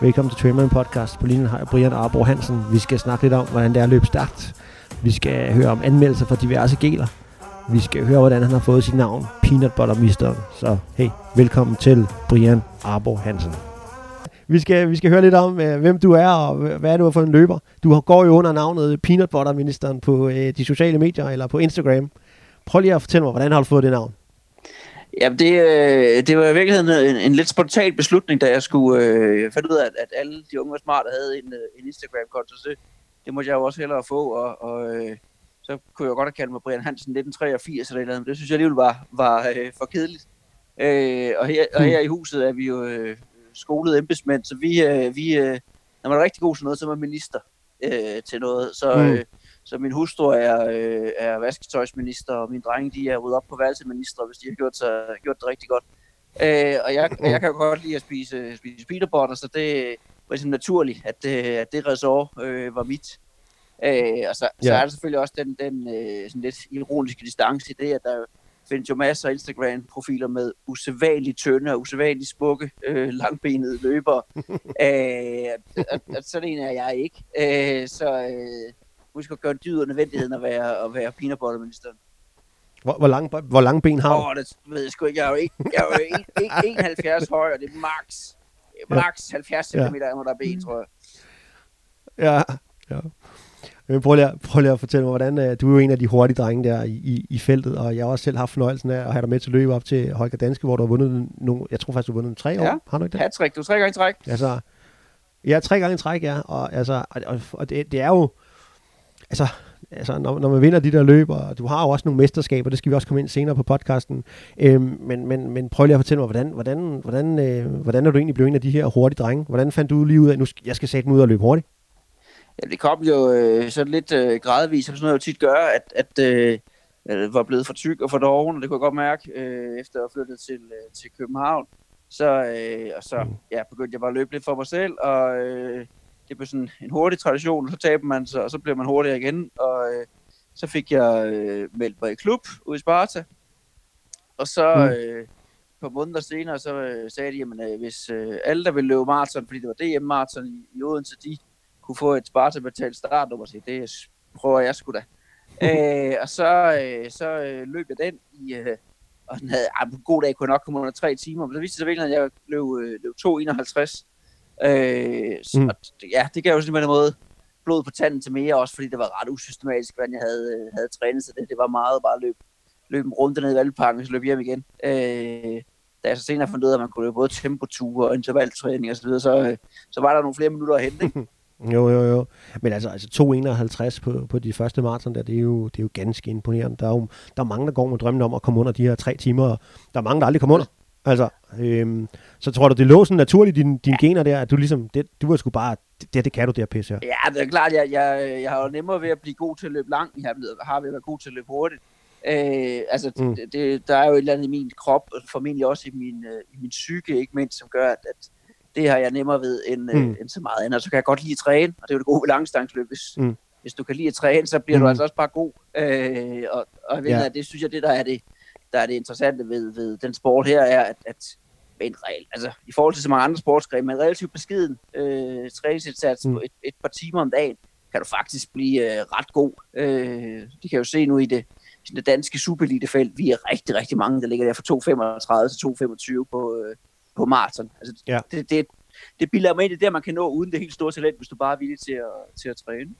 Velkommen til Trailman Podcast. På linjen har jeg Brian Arbo Hansen. Vi skal snakke lidt om, hvordan det er at løbe stærkt. Vi skal høre om anmeldelser fra diverse geler. Vi skal høre, hvordan han har fået sit navn, Peanut Butter Mister. Så hey, velkommen til Brian Arbo Hansen. Vi skal, vi skal høre lidt om, øh, hvem du er, og hvad er du for en løber. Du går jo under navnet Peanut Butter Ministeren på øh, de sociale medier, eller på Instagram. Prøv lige at fortælle mig, hvordan har du fået det navn? Ja, det, øh, det var i virkeligheden en, en lidt spontan beslutning, da jeg skulle øh, finde ud af, at, at alle de unge var smarte havde en, øh, en Instagram-konto. Så det, det måtte jeg jo også hellere få, og, og øh, så kunne jeg godt have kaldt mig Brian Hansen 1983 eller noget, men det synes jeg alligevel var, var øh, for kedeligt. Øh, og, her, og her i huset er vi jo øh, skolede embedsmænd, så vi, øh, vi øh, når man er rigtig god til noget, så er man minister øh, til noget. Så, mm. øh, så min hustru er, øh, er vasketøjsminister, og mine drenge de er ryddet op på værelseminister, hvis de har gjort, sig, gjort det rigtig godt. Øh, og jeg, jeg kan jo godt lide at spise, spise peanut så det var ligesom naturligt, at, det, at det resort øh, var mit. Øh, og så, ja. så er der selvfølgelig også den, den øh, sådan lidt ironiske distance i det, at der findes jo masser af Instagram-profiler med usædvanligt tynde og usædvanligt smukke, øh, langbenede løbere. øh, at, at, sådan en er jeg ikke. Øh, så øh, husk at gøre en dyd af nødvendigheden at være, at være peanut butter ministeren. Hvor, hvor, lang, hvor lange ben har du? Åh, oh, det ved jeg sgu ikke. Jeg er jo, ikke, jeg er jo 71 høj, og det er max, max 70 cm, ja. der er ben, tror jeg. Ja, ja. Men prøv lige, prøv lige at fortælle mig, hvordan uh, du er jo en af de hurtige drenge der i, i, i feltet, og jeg har også selv haft fornøjelsen af at have dig med til løbe op til Holger Danske, hvor du har vundet nogle, jeg tror faktisk, du har vundet tre ja. år, har du ikke det? Hat-trick, du er tre gange i træk. Altså, ja, tre gange i træk, ja, og, altså, og, og det, det er jo, altså, altså når, når man vinder de der løb, og du har jo også nogle mesterskaber, det skal vi også komme ind senere på podcasten, øhm, men, men, men prøv lige at fortælle mig, hvordan, hvordan, hvordan, øh, hvordan er du egentlig blevet en af de her hurtige drenge? Hvordan fandt du lige ud af, nu skal, jeg skal sætte mig ud og løbe hurtigt? Ja, det kom jo øh, sådan lidt øh, gradvist, som sådan noget jo tit gør, at, at øh, jeg var blevet for tyk og for doven, og det kunne jeg godt mærke, øh, efter at flytte til, øh, til København. Så, øh, og så mm. ja, begyndte jeg bare at løbe lidt for mig selv, og øh, det blev sådan en hurtig tradition, og så taber man sig, og så bliver man hurtigere igen. Og øh, så fik jeg øh, meldt mig i klub ude i Sparta. Og så mm. øh, på måneder senere, så øh, sagde de, at øh, hvis øh, alle, der ville løbe maraton, fordi det var DM-maraton i, i Odense, de kunne få et Sparta-betalt startnummer, så det prøver jeg sgu da. øh, og så, øh, så øh, løb jeg den i, øh, og den havde, ah, på en god dag kunne jeg nok komme under tre timer, men så viste det sig virkelig, at jeg løb, øh, løb 2.51. Øh, så, mm. ja, det gav jo sådan en måde blod på tanden til mere, også fordi det var ret usystematisk, hvordan jeg havde, øh, havde trænet, så det, det var meget bare at løbe, løbe en runde ned i Valgparken, og så løb hjem igen. Øh, da jeg så senere fandt ud af, at man kunne løbe både tempoture og intervaltræning og så videre, så, øh, så var der nogle flere minutter at hente. Ikke? Jo, jo, jo. Men altså, altså 2,51 på, på de første maraton der, det er, jo, det er jo ganske imponerende. Der er jo der er mange, der går med drømmen om at komme under de her tre timer, og der er mange, der aldrig kommer under. Altså, øhm, så tror du, det lå sådan naturligt din, din ja. gener der, at du ligesom, det, du var sgu bare, det, det kan du der pisse her. Ja, det er klart, jeg, jeg, jeg har jo nemmere ved at blive god til at løbe langt, jeg har ved at være god til at løbe hurtigt. Øh, altså, mm. det, det, der er jo et eller andet i min krop, og formentlig også i min, øh, i min psyke, ikke mindst, som gør, at, at det har jeg nemmere ved end, øh, mm. øh, end så meget andet. Så kan jeg godt lide at træne, og det er jo det gode ved langstangsløb. Hvis, mm. hvis du kan lide at træne, så bliver mm. du altså også bare god. Øh, og og ved, ja. det synes jeg, det der er det, der er det interessante ved, ved den sport her, er, at, at en regel, altså i forhold til så mange andre sportsgrene, med en relativt beskeden øh, træningsindsats mm. på et, et par timer om dagen, kan du faktisk blive øh, ret god. Øh, det kan jo se nu i det, i det danske superelitefelt, vi er rigtig, rigtig mange, der ligger der fra 2.35 til 2.25 på, øh, på maraton. Altså, ja. det, det, det bilder mig ind det, man kan nå uden det helt store talent, hvis du bare er villig til at, til at træne.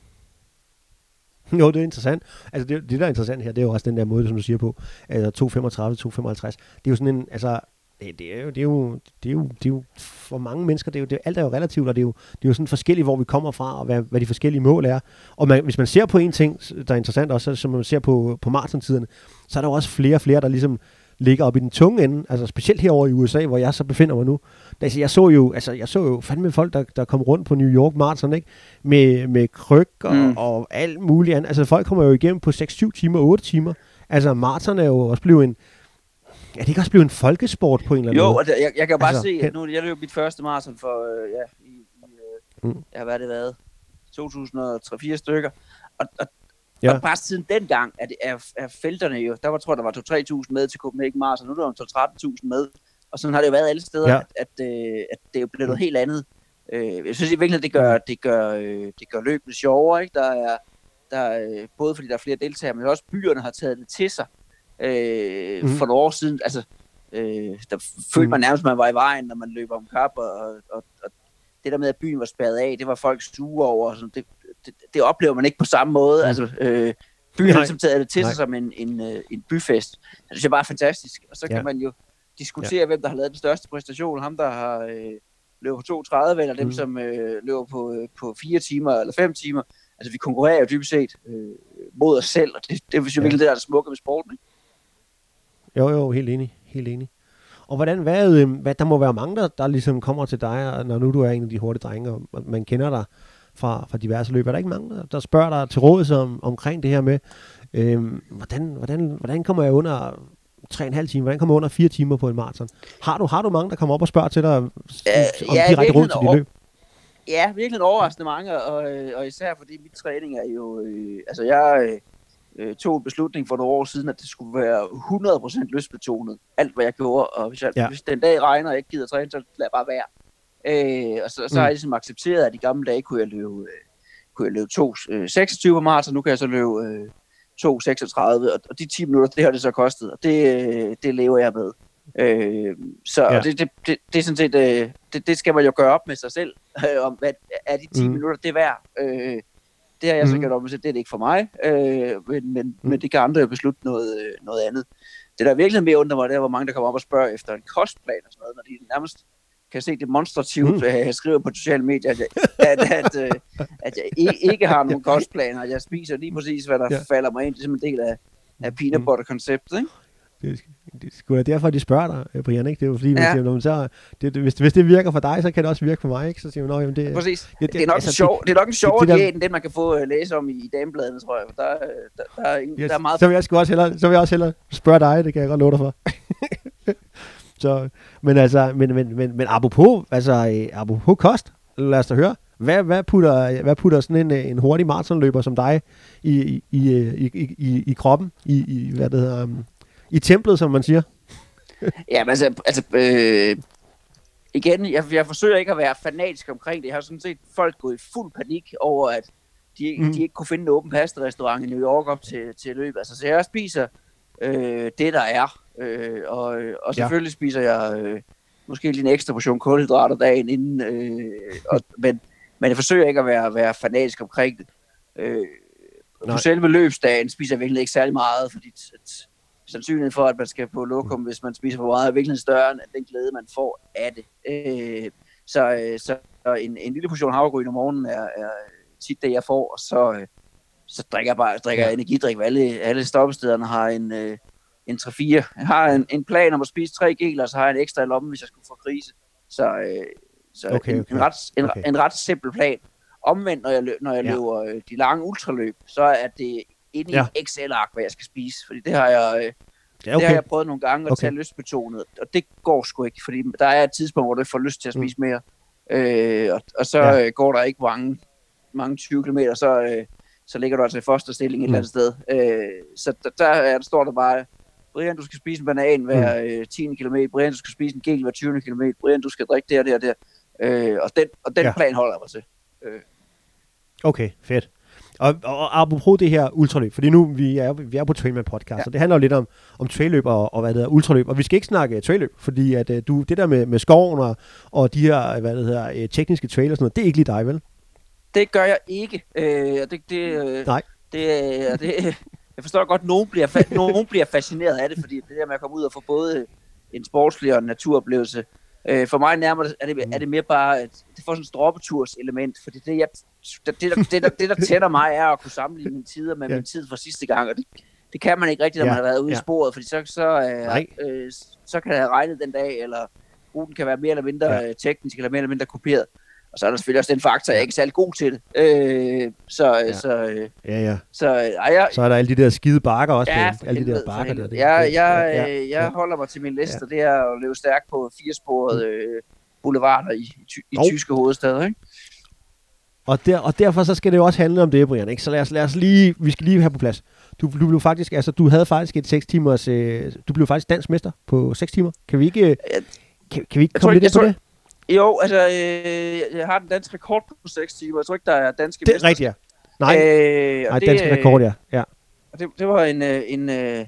Jo, det er interessant. Altså det, det der er interessant her, det er jo også den der måde, som du siger på, altså 2,35, 2,55. Det er jo sådan en, altså det, det, er jo, det, er jo, det, er jo, det er jo for mange mennesker, det er jo, det, alt er jo relativt, og det er jo, det er jo sådan forskelligt, hvor vi kommer fra, og hvad, hvad de forskellige mål er. Og man, hvis man ser på en ting, der er interessant også, som man ser på, på maratontiderne, så er der jo også flere og flere, der ligesom ligger op i den tunge ende, altså specielt herover i USA, hvor jeg så befinder mig nu. Altså, jeg så jo, altså, jeg så jo fandme folk, der, der kom rundt på New York Marathon, ikke? Med, med kryg og, mm. og alt muligt andet. Altså, folk kommer jo igennem på 6-7 timer, 8 timer. Altså, maraton er jo også blevet en, er det ikke også blevet en folkesport på en eller anden jo, måde? Jo, jeg, jeg kan bare altså, se, at nu jeg løb mit første maraton for, øh, ja, i, i øh, mm. ja, hvad er det været? 2003-4 stykker. Og, og Ja. Og bare siden dengang er, det, er, er felterne jo, der var, tror jeg, der var 2-3.000 med til Copenhagen Mars, og nu er der 13.000 med. Og sådan har det jo været alle steder, ja. at, at, øh, at det er blevet noget helt andet. Øh, jeg synes i virkeligheden, det gør, det gør, øh, det gør løbet sjovere. Ikke? Der er, der er, øh, både fordi der er flere deltagere, men også byerne har taget det til sig øh, mm. for nogle år siden. Altså, øh, der følte mm. man nærmest, at man var i vejen, når man løber om kap, og, og, og det der med, at byen var spærret af, det var folk sure over. Sådan, det, det, det oplever man ikke på samme måde. Mm. Altså, øh, byen har ligesom taget det til sig som en, en, øh, en byfest. Det synes jeg bare er fantastisk. Og så ja. kan man jo diskutere, ja. hvem der har lavet den største præstation. Ham, der har øh, løbet på 2.30, eller dem, mm. som øh, løber på, øh, på 4 timer eller 5 timer. Altså, vi konkurrerer jo dybest set øh, mod os selv, og det, det er jo ja. virkelig det, der er det smukke med sporten. Ikke? Jo, jo, helt enig. Helt enig. Og hvordan, hvad, øh, hvad, der må være mange, der, der ligesom kommer til dig, når nu du er en af de hurtige drenge, og man kender dig fra, fra diverse løb. Er der ikke mange, der, spørger dig til råd om, omkring det her med, øh, hvordan, hvordan, hvordan kommer jeg under 3,5 timer? Hvordan kommer jeg under 4 timer på en maraton? Har du, har du mange, der kommer op og spørger til dig om øh, ja, direkte råd til dit løb? Ja, virkelig overraskende mange, og, og især fordi mit træning er jo... Øh, altså, jeg øh, tog en beslutning for nogle år siden, at det skulle være 100% lystbetonet, alt hvad jeg gjorde, og hvis, jeg, ja. hvis den dag regner, og jeg ikke gider træne, så jeg bare være. Øh, og så, så mm. har jeg ligesom accepteret, at i gamle dage kunne jeg løbe, øh, kunne jeg løbe 2, øh, 26 på marts, og nu kan jeg så løbe øh, 2, 36, og, og de 10 minutter, det har det så kostet, og det, øh, det lever jeg med. Øh, så ja. det, det, det, det er sådan set, øh, det, det skal man jo gøre op med sig selv, øh, om hvad er de 10 mm. minutter, det værd. Øh, det har jeg mm. så gjort op med sig, det er det ikke for mig, øh, men, men, mm. men det kan andre jo beslutte noget, øh, noget andet. Det der virkelig mere undrer mig, det er, hvor mange der kommer op og spørger efter en kostplan og sådan noget, når de nærmest kan se demonstrativt, mm. jeg skriver på sociale medier, at, at, at, at, øh, at jeg ikke har nogen kostplaner. Jeg spiser lige præcis, hvad der ja. falder mig ind. Det er som en del af, af peanut mm. butter-konceptet. Ikke? Det, det skulle da derfor, de spørger dig, øh, Brian, ikke? Det er jo fordi, ja. siger, så, det, det, hvis, hvis det virker for dig, så kan det også virke for mig, ikke? Så siger man, jamen det... Præcis. Det, det, det, er nok altså, en sjov, det, det er nok en sjov det, diæt, end den man kan få uh, læse om i, i damebladene, tror jeg. Der, der, der, er, yes, der er meget... Så vil, jeg også hellere, så vil jeg også hellere spørge dig, det kan jeg godt love dig for. Så, men altså, men, men, men, men apropos, altså, øh, apropos kost, lad os da høre. Hvad, hvad, putter, hvad putter sådan en, en hurtig maratonløber som dig i, i, i, i, i, i kroppen, i, i hvad det hedder, um, i templet, som man siger. ja, men altså, altså øh, igen, jeg, jeg forsøger ikke at være fanatisk omkring det. Jeg har sådan set folk gået i fuld panik over, at de, mm. de ikke kunne finde en åben pasta-restaurant i New York op til, til løbet. Altså, så jeg spiser øh, det, der er. Øh, og, og selvfølgelig ja. spiser jeg øh, måske lige en ekstra portion kulhydrater dagen inden. Øh, og, men, men jeg forsøger ikke at være, være fanatisk omkring det. Øh, på selve løbsdagen spiser jeg virkelig ikke særlig meget, fordi at, sandsynligheden for, at man skal på lokum, hvis man spiser for meget, er virkelig større end den glæde, man får af det. Øh, så øh, så en, en lille portion havregryn om morgenen er, er tit det, jeg får, og så, øh, så drikker jeg bare drikker ja. energidrik. Alle, alle stoppestederne har en, øh, en 3-4. Jeg har en, en plan om at spise tre geler, og så har jeg en ekstra i lommen, hvis jeg skulle få krise. Så, øh, så okay, en, okay. En, ret, en, okay. en ret simpel plan. Omvendt, når jeg, løb, når jeg ja. løber øh, de lange ultraløb, så er det ind i ja. en Excel-ark, hvad jeg skal spise. Fordi det har jeg, øh, ja, okay. det har jeg prøvet nogle gange at okay. tage lystbetonet, og det går sgu ikke, fordi der er et tidspunkt, hvor du får lyst til at mm. spise mm. mere. Øh, og, og så ja. øh, går der ikke mange, mange 20 km, så, øh, så ligger du altså i fosterstilling et mm. eller andet sted. Øh, så der, der, der står der bare, Brian, du skal spise en banan hver mm. øh, 10 km, Brian, du skal spise en gel hver 20 km, Brian, du skal drikke det og det og det. Øh, og den, og den ja. plan holder jeg mig til. Øh. Okay, fedt. Og, og, og apropos det her ultraløb, fordi nu vi er, vi er på Trailman podcast, ja. så det handler jo lidt om, om trailløb og, og hvad det hedder, ultraløb. Og vi skal ikke snakke trailløb, fordi at, uh, du, det der med, med skoven og, og de her hvad det hedder, uh, tekniske trail og sådan noget, det er ikke lige dig, vel? Det gør jeg ikke. Øh, det, det, øh, Nej. Det, det, jeg forstår godt, at nogen bliver, fa- nogen bliver fascineret af det, fordi det der med at komme ud og få både en sportslig og en naturoplevelse, Øh, for mig nærmere er det, er det mere bare, at det får sådan et stropeturs element, fordi det, jeg, det, det, der, det, der, det, der tænder mig, er at kunne sammenligne mine tider med ja. min tid fra sidste gang, og det, det kan man ikke rigtigt, når ja. man har været ude ja. i sporet, fordi så, så, øh, øh, så kan det have regnet den dag, eller ruten kan være mere eller mindre ja. teknisk, eller mere eller mindre kopieret. Og så er der selvfølgelig også den faktor, at jeg er ikke særlig god til det. Øh, så, ja. så, øh, ja, ja. Så, ej, jeg, så er der alle de der skide bakker også. Ja, med, alle de der bakker der. Det, jeg, jeg, ja, ja, jeg ja. holder mig til min liste, ja. det er at løbe stærkt på firesporet mm. øh, boulevarder i, i, i oh. tyske hovedsteder, ikke? Og, der, og derfor så skal det jo også handle om det, Brian. Ikke? Så lad os, lad os lige, vi skal lige have på plads. Du, du blev faktisk, altså du havde faktisk et 6 timers, øh, du blev faktisk dansk mester på 6 timer. Kan vi ikke, kan, kan vi ikke komme lidt ind på det? Jo, altså, øh, jeg har den danske rekord på 6 timer. Jeg tror ikke, der er danske Det er rigtigt, ja. Nej, Øh, nej det, dansk rekord, ja. ja. Det, det var en, øh, en, øh,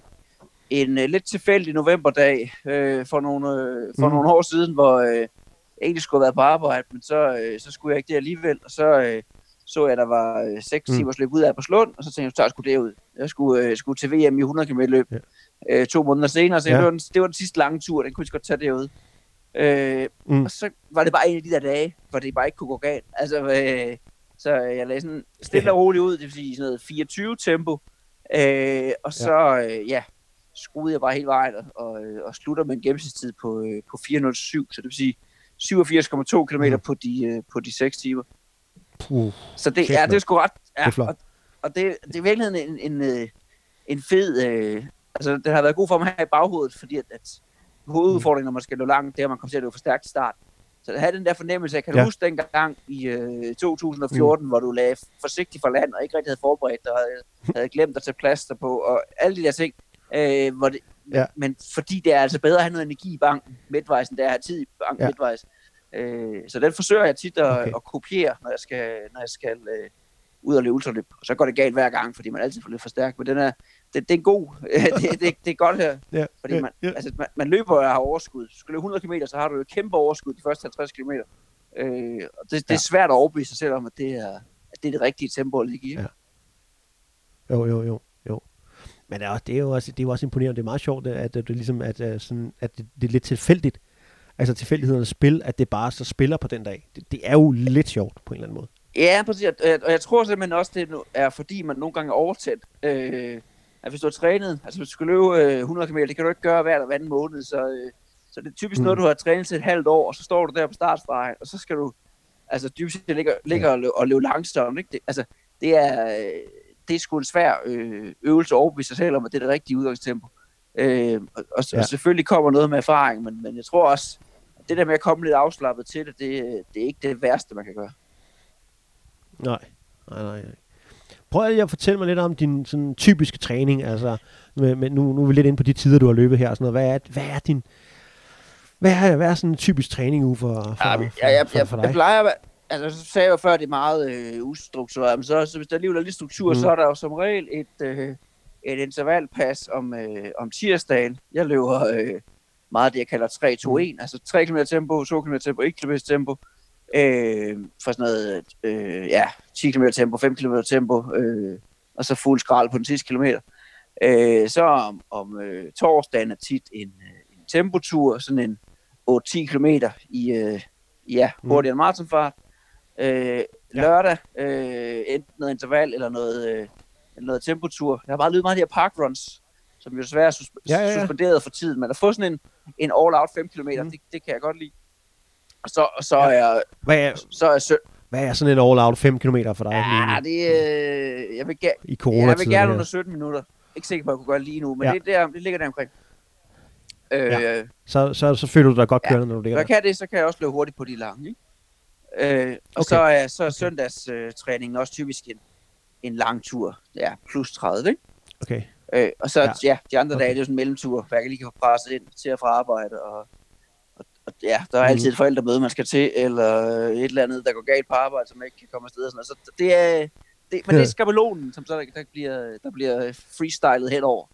en øh, lidt tilfældig novemberdag øh, for, nogle, øh, for Mm. nogle år siden, hvor øh, jeg egentlig skulle have været på arbejde, men så, øh, så skulle jeg ikke det alligevel. Og så øh, så jeg, at der var øh, 6 Mm. timers løb ud af på Slund, og så tænkte jeg, så jeg sgu derud. Jeg skulle, øh, skulle til VM i 100 km løb Ja. øh, to måneder senere, så Ja. det, var den, det var den sidste lange tur, den kunne jeg godt tage derud. Øh, Mm. Og så var det bare en af de der dage, hvor det bare ikke kunne gå galt. Altså, øh, så jeg lagde sådan stille og roligt ud, det vil sige sådan noget 24 tempo. Øh, og så, øh, ja, skruede jeg bare hele vejen og, øh, og slutter med en gennemsnitstid på, øh, på 407, så det vil sige 87,2 km mm. på, de, øh, på de 6 timer. Puh. Så det, ja, det er sgu ret... Ja, Det er. Og, og det, det er virkelig en, en, øh, en fed... Øh, altså, det har været god for mig her i baghovedet, fordi at, at hovedudfordringen, når man skal løbe langt, det er, at man kommer til at løbe for stærkt i start. Så at have den der fornemmelse, jeg kan Ja. huske dengang i øh, 2014, mm. hvor du lagde forsigtigt for land, og ikke rigtig havde forberedt dig, og havde, havde glemt at tage plaster på, og alle de der ting. Øh, hvor det, Ja. Men fordi det er altså bedre at have noget energi i banken midtvejs, end det er at have tid i banken Ja. midtvejs. Øh, så den forsøger jeg tit at, Okay. at kopiere, når jeg skal, når jeg skal øh, ud og løbe ultraløb. Og så går det galt hver gang, fordi man altid får lidt for stærk. Men den er, det, det er en god. det, det, det er godt her. Ja, Fordi ja, man, ja. altså, man, man løber og har overskud. Du skal løbe 100 km, så har du jo kæmpe overskud de første 50 km. Øh, og det, det Ja. er svært at overbevise sig selv om, at det er, at det er det rigtige tempo at ligge i. Ja. Jo, jo, jo, jo. Men det er, også, det er jo også, det er jo også imponerende. Det er meget sjovt, at, at, det, ligesom, at, øh, sådan, at det, det er lidt tilfældigt. Altså tilfældighedernes spil, at det bare så spiller på den dag. Det, det er jo lidt sjovt på en eller anden måde. Ja, præcis. Og jeg- og jeg tror simpelthen også, det er fordi, man nogle gange er overtæt. Øh, at hvis du har trænet, altså hvis du skal løbe øh, 100 km, det kan du ikke gøre hver hver anden måned, så, øh, så det er typisk Mm. noget, du har trænet til et halvt år, og så står du der på startstregen, og så skal du, altså dybest set ligger, ligger ja. og, løbe, og løbe langsomt, ikke? Det, altså, det er, øh, det er sgu en svær øh, øvelse at overbevise sig selv om, at det er det rigtige udgangstempo. Øh, og, og, Ja. ja. og selvfølgelig kommer noget med erfaring, men, men jeg tror også, at det der med at komme lidt afslappet til det, det, det er ikke det værste, man kan gøre. Nej, nej, nej. nej. Prøv lige at fortælle mig lidt om din sådan, typiske træning. Altså, med, med, nu, nu er vi lidt inde på de tider, du har løbet her. og Sådan noget. Hvad, er, hvad er din... Hvad er, hvad er sådan en typisk træning uge for, for, Ja, jeg, jeg, for, for jeg plejer at altså så sagde jeg før, at det er meget øh, ustruktureret, men så, så hvis der alligevel er lidt struktur, mm. så er der jo som regel et, øh, et intervalpas om, øh, om tirsdagen. Jeg løber øh, meget det, jeg kalder 3-2-1, Mhm. altså 3 km tempo, 2 km tempo, 1 km tempo, øh, for sådan noget, øh, ja, 10 km tempo, 5 km tempo, øh, og så fuld skrald på den sidste kilometer. Øh, så om, om øh, torsdagen er tit en, øh, en tempotur, sådan en 8-10 km i, øh, ja, Mm. hurtigere end maratonfart. Øh, lørdag, øh, enten noget interval eller noget, øh, noget tempotur. Jeg har bare løbet meget af de her parkruns, som jo desværre er sus- Ja, ja, ja. suspenderet for tiden, men at få sådan en, en all-out 5 km, Mm. mm. det, det kan jeg godt lide. Og så, så Ja. er Hvad er, så er sø- hvad er sådan en all-out 5 km for dig ja, lige det, øh, jeg vil, ga- i ja, coronatiden? jeg vil gerne under 17 minutter. Ikke sikker på, at jeg kunne gøre lige nu, men Ja. ja. det, der, det ligger der omkring. Øh, Ja. ja. Så, så, så føler du dig godt Ja. kørende, når du ligger Når jeg kan det, så kan jeg også løbe hurtigt på de lange. Ikke? Øh, og Okay. så er, så er søndagstræningen også typisk en, en lang tur. Ja, plus 30, ikke? Okay. Øh, og så Ja. ja, ja de andre Okay. okay. dage, det er jo sådan en mellemtur, hvor jeg lige kan få presset ind til og fra arbejde. Og, og, ja, der er altid et forældremøde, man skal til, eller et eller andet, der går galt på arbejde, som ikke kan komme afsted. Og sådan noget. Så det er, det, men det er skabelonen, som så der, der, bliver, der bliver freestylet henover.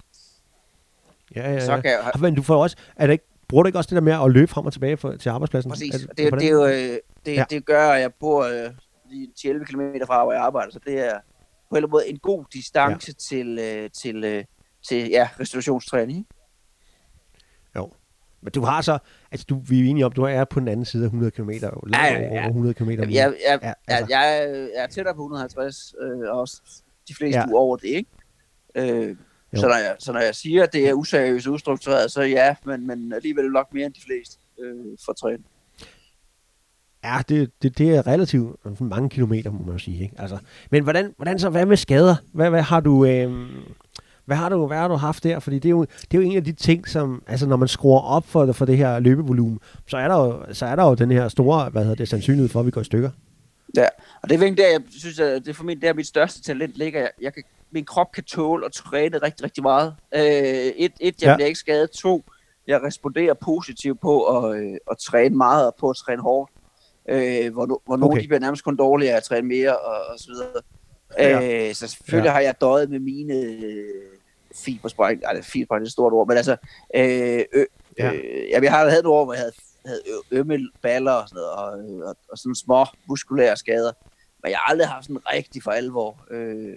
Ja, ja, Så ja. kan jeg, Men du får også, er det ikke, bruger du ikke også det der med at løbe frem og tilbage for, til arbejdspladsen? Præcis. Og det, det, er jo, øh, det, Ja. det gør, at jeg bor øh, lige 10-11 km fra, hvor jeg arbejder, så det er på en eller anden måde en god distance ja. til, øh, til, øh, til ja, restaurationstræning. Men du har så, altså du, vi er enige om, du er på den anden side af 100 km. Ja, Ja. Over 100 km. Jeg, jeg, jeg, altså. jeg, jeg er tættere på 150, øh, og også de fleste Ja. over det, ikke? Øh, Jo. så, når jeg, så når jeg siger, at det er useriøst ustruktureret, så ja, men, men alligevel nok mere end de fleste øh, for træne. Ja, det, det, det er relativt mange kilometer, må man jo sige. Ikke? Altså, men hvordan, hvordan så, hvad med skader? Hvad, hvad har du... Øh, hvad har, du, hvad har du haft der? Fordi det er, jo, det er jo en af de ting, som, altså når man skruer op for, for det her løbevolumen, så er, der jo, så er der jo den her store, hvad hedder det, sandsynlighed for, at vi går i stykker. Ja, og det er virkelig der, jeg synes, at det er for mig, der mit største talent ligger. Jeg, jeg kan, min krop kan tåle at træne rigtig, rigtig meget. Øh, et, et, jeg Ja. bliver ikke skadet. To, jeg responderer positivt på at, øh, at træne meget og på at træne hårdt. øh, hvor, hvor nogle Okay. de bliver nærmest kun dårligere at træne mere og, og så videre. Ja. Øh, så selvfølgelig ja. har jeg døjet med mine øh, fiberspræng, nej, fiberspræng er et stort ord, men altså, øh, ø, Ja. øh, jamen, jeg har havde nogle år, hvor jeg havde, havde ømme baller og sådan noget, og, og, og sådan små muskulære skader, men jeg har aldrig haft sådan rigtig for alvor øh,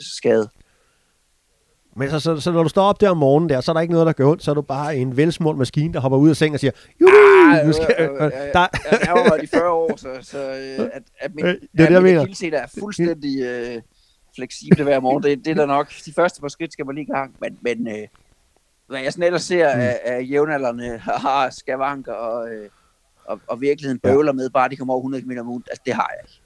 skade. Men så, så, så, når du står op der om morgenen der, så er der ikke noget, der gør ondt. Så er du bare en velsmurt maskine, der hopper ud af sengen og siger, Juhu, nu skal, øh, øh, øh, der, jeg, jeg har været i 40 år, så, så øh, at, at min, Øh, det er det, jeg at mine mener. er fuldstændig øh, fleksible hver morgen. Det, det er da nok. De første par skridt skal man lige i gang. Men, men øh, hvad jeg sådan ellers ser af, af jævnaldrende har skavanker og, øh, og, og virkeligheden bøvler med, bare de kommer over 100 km om ugen. Altså, det har jeg ikke.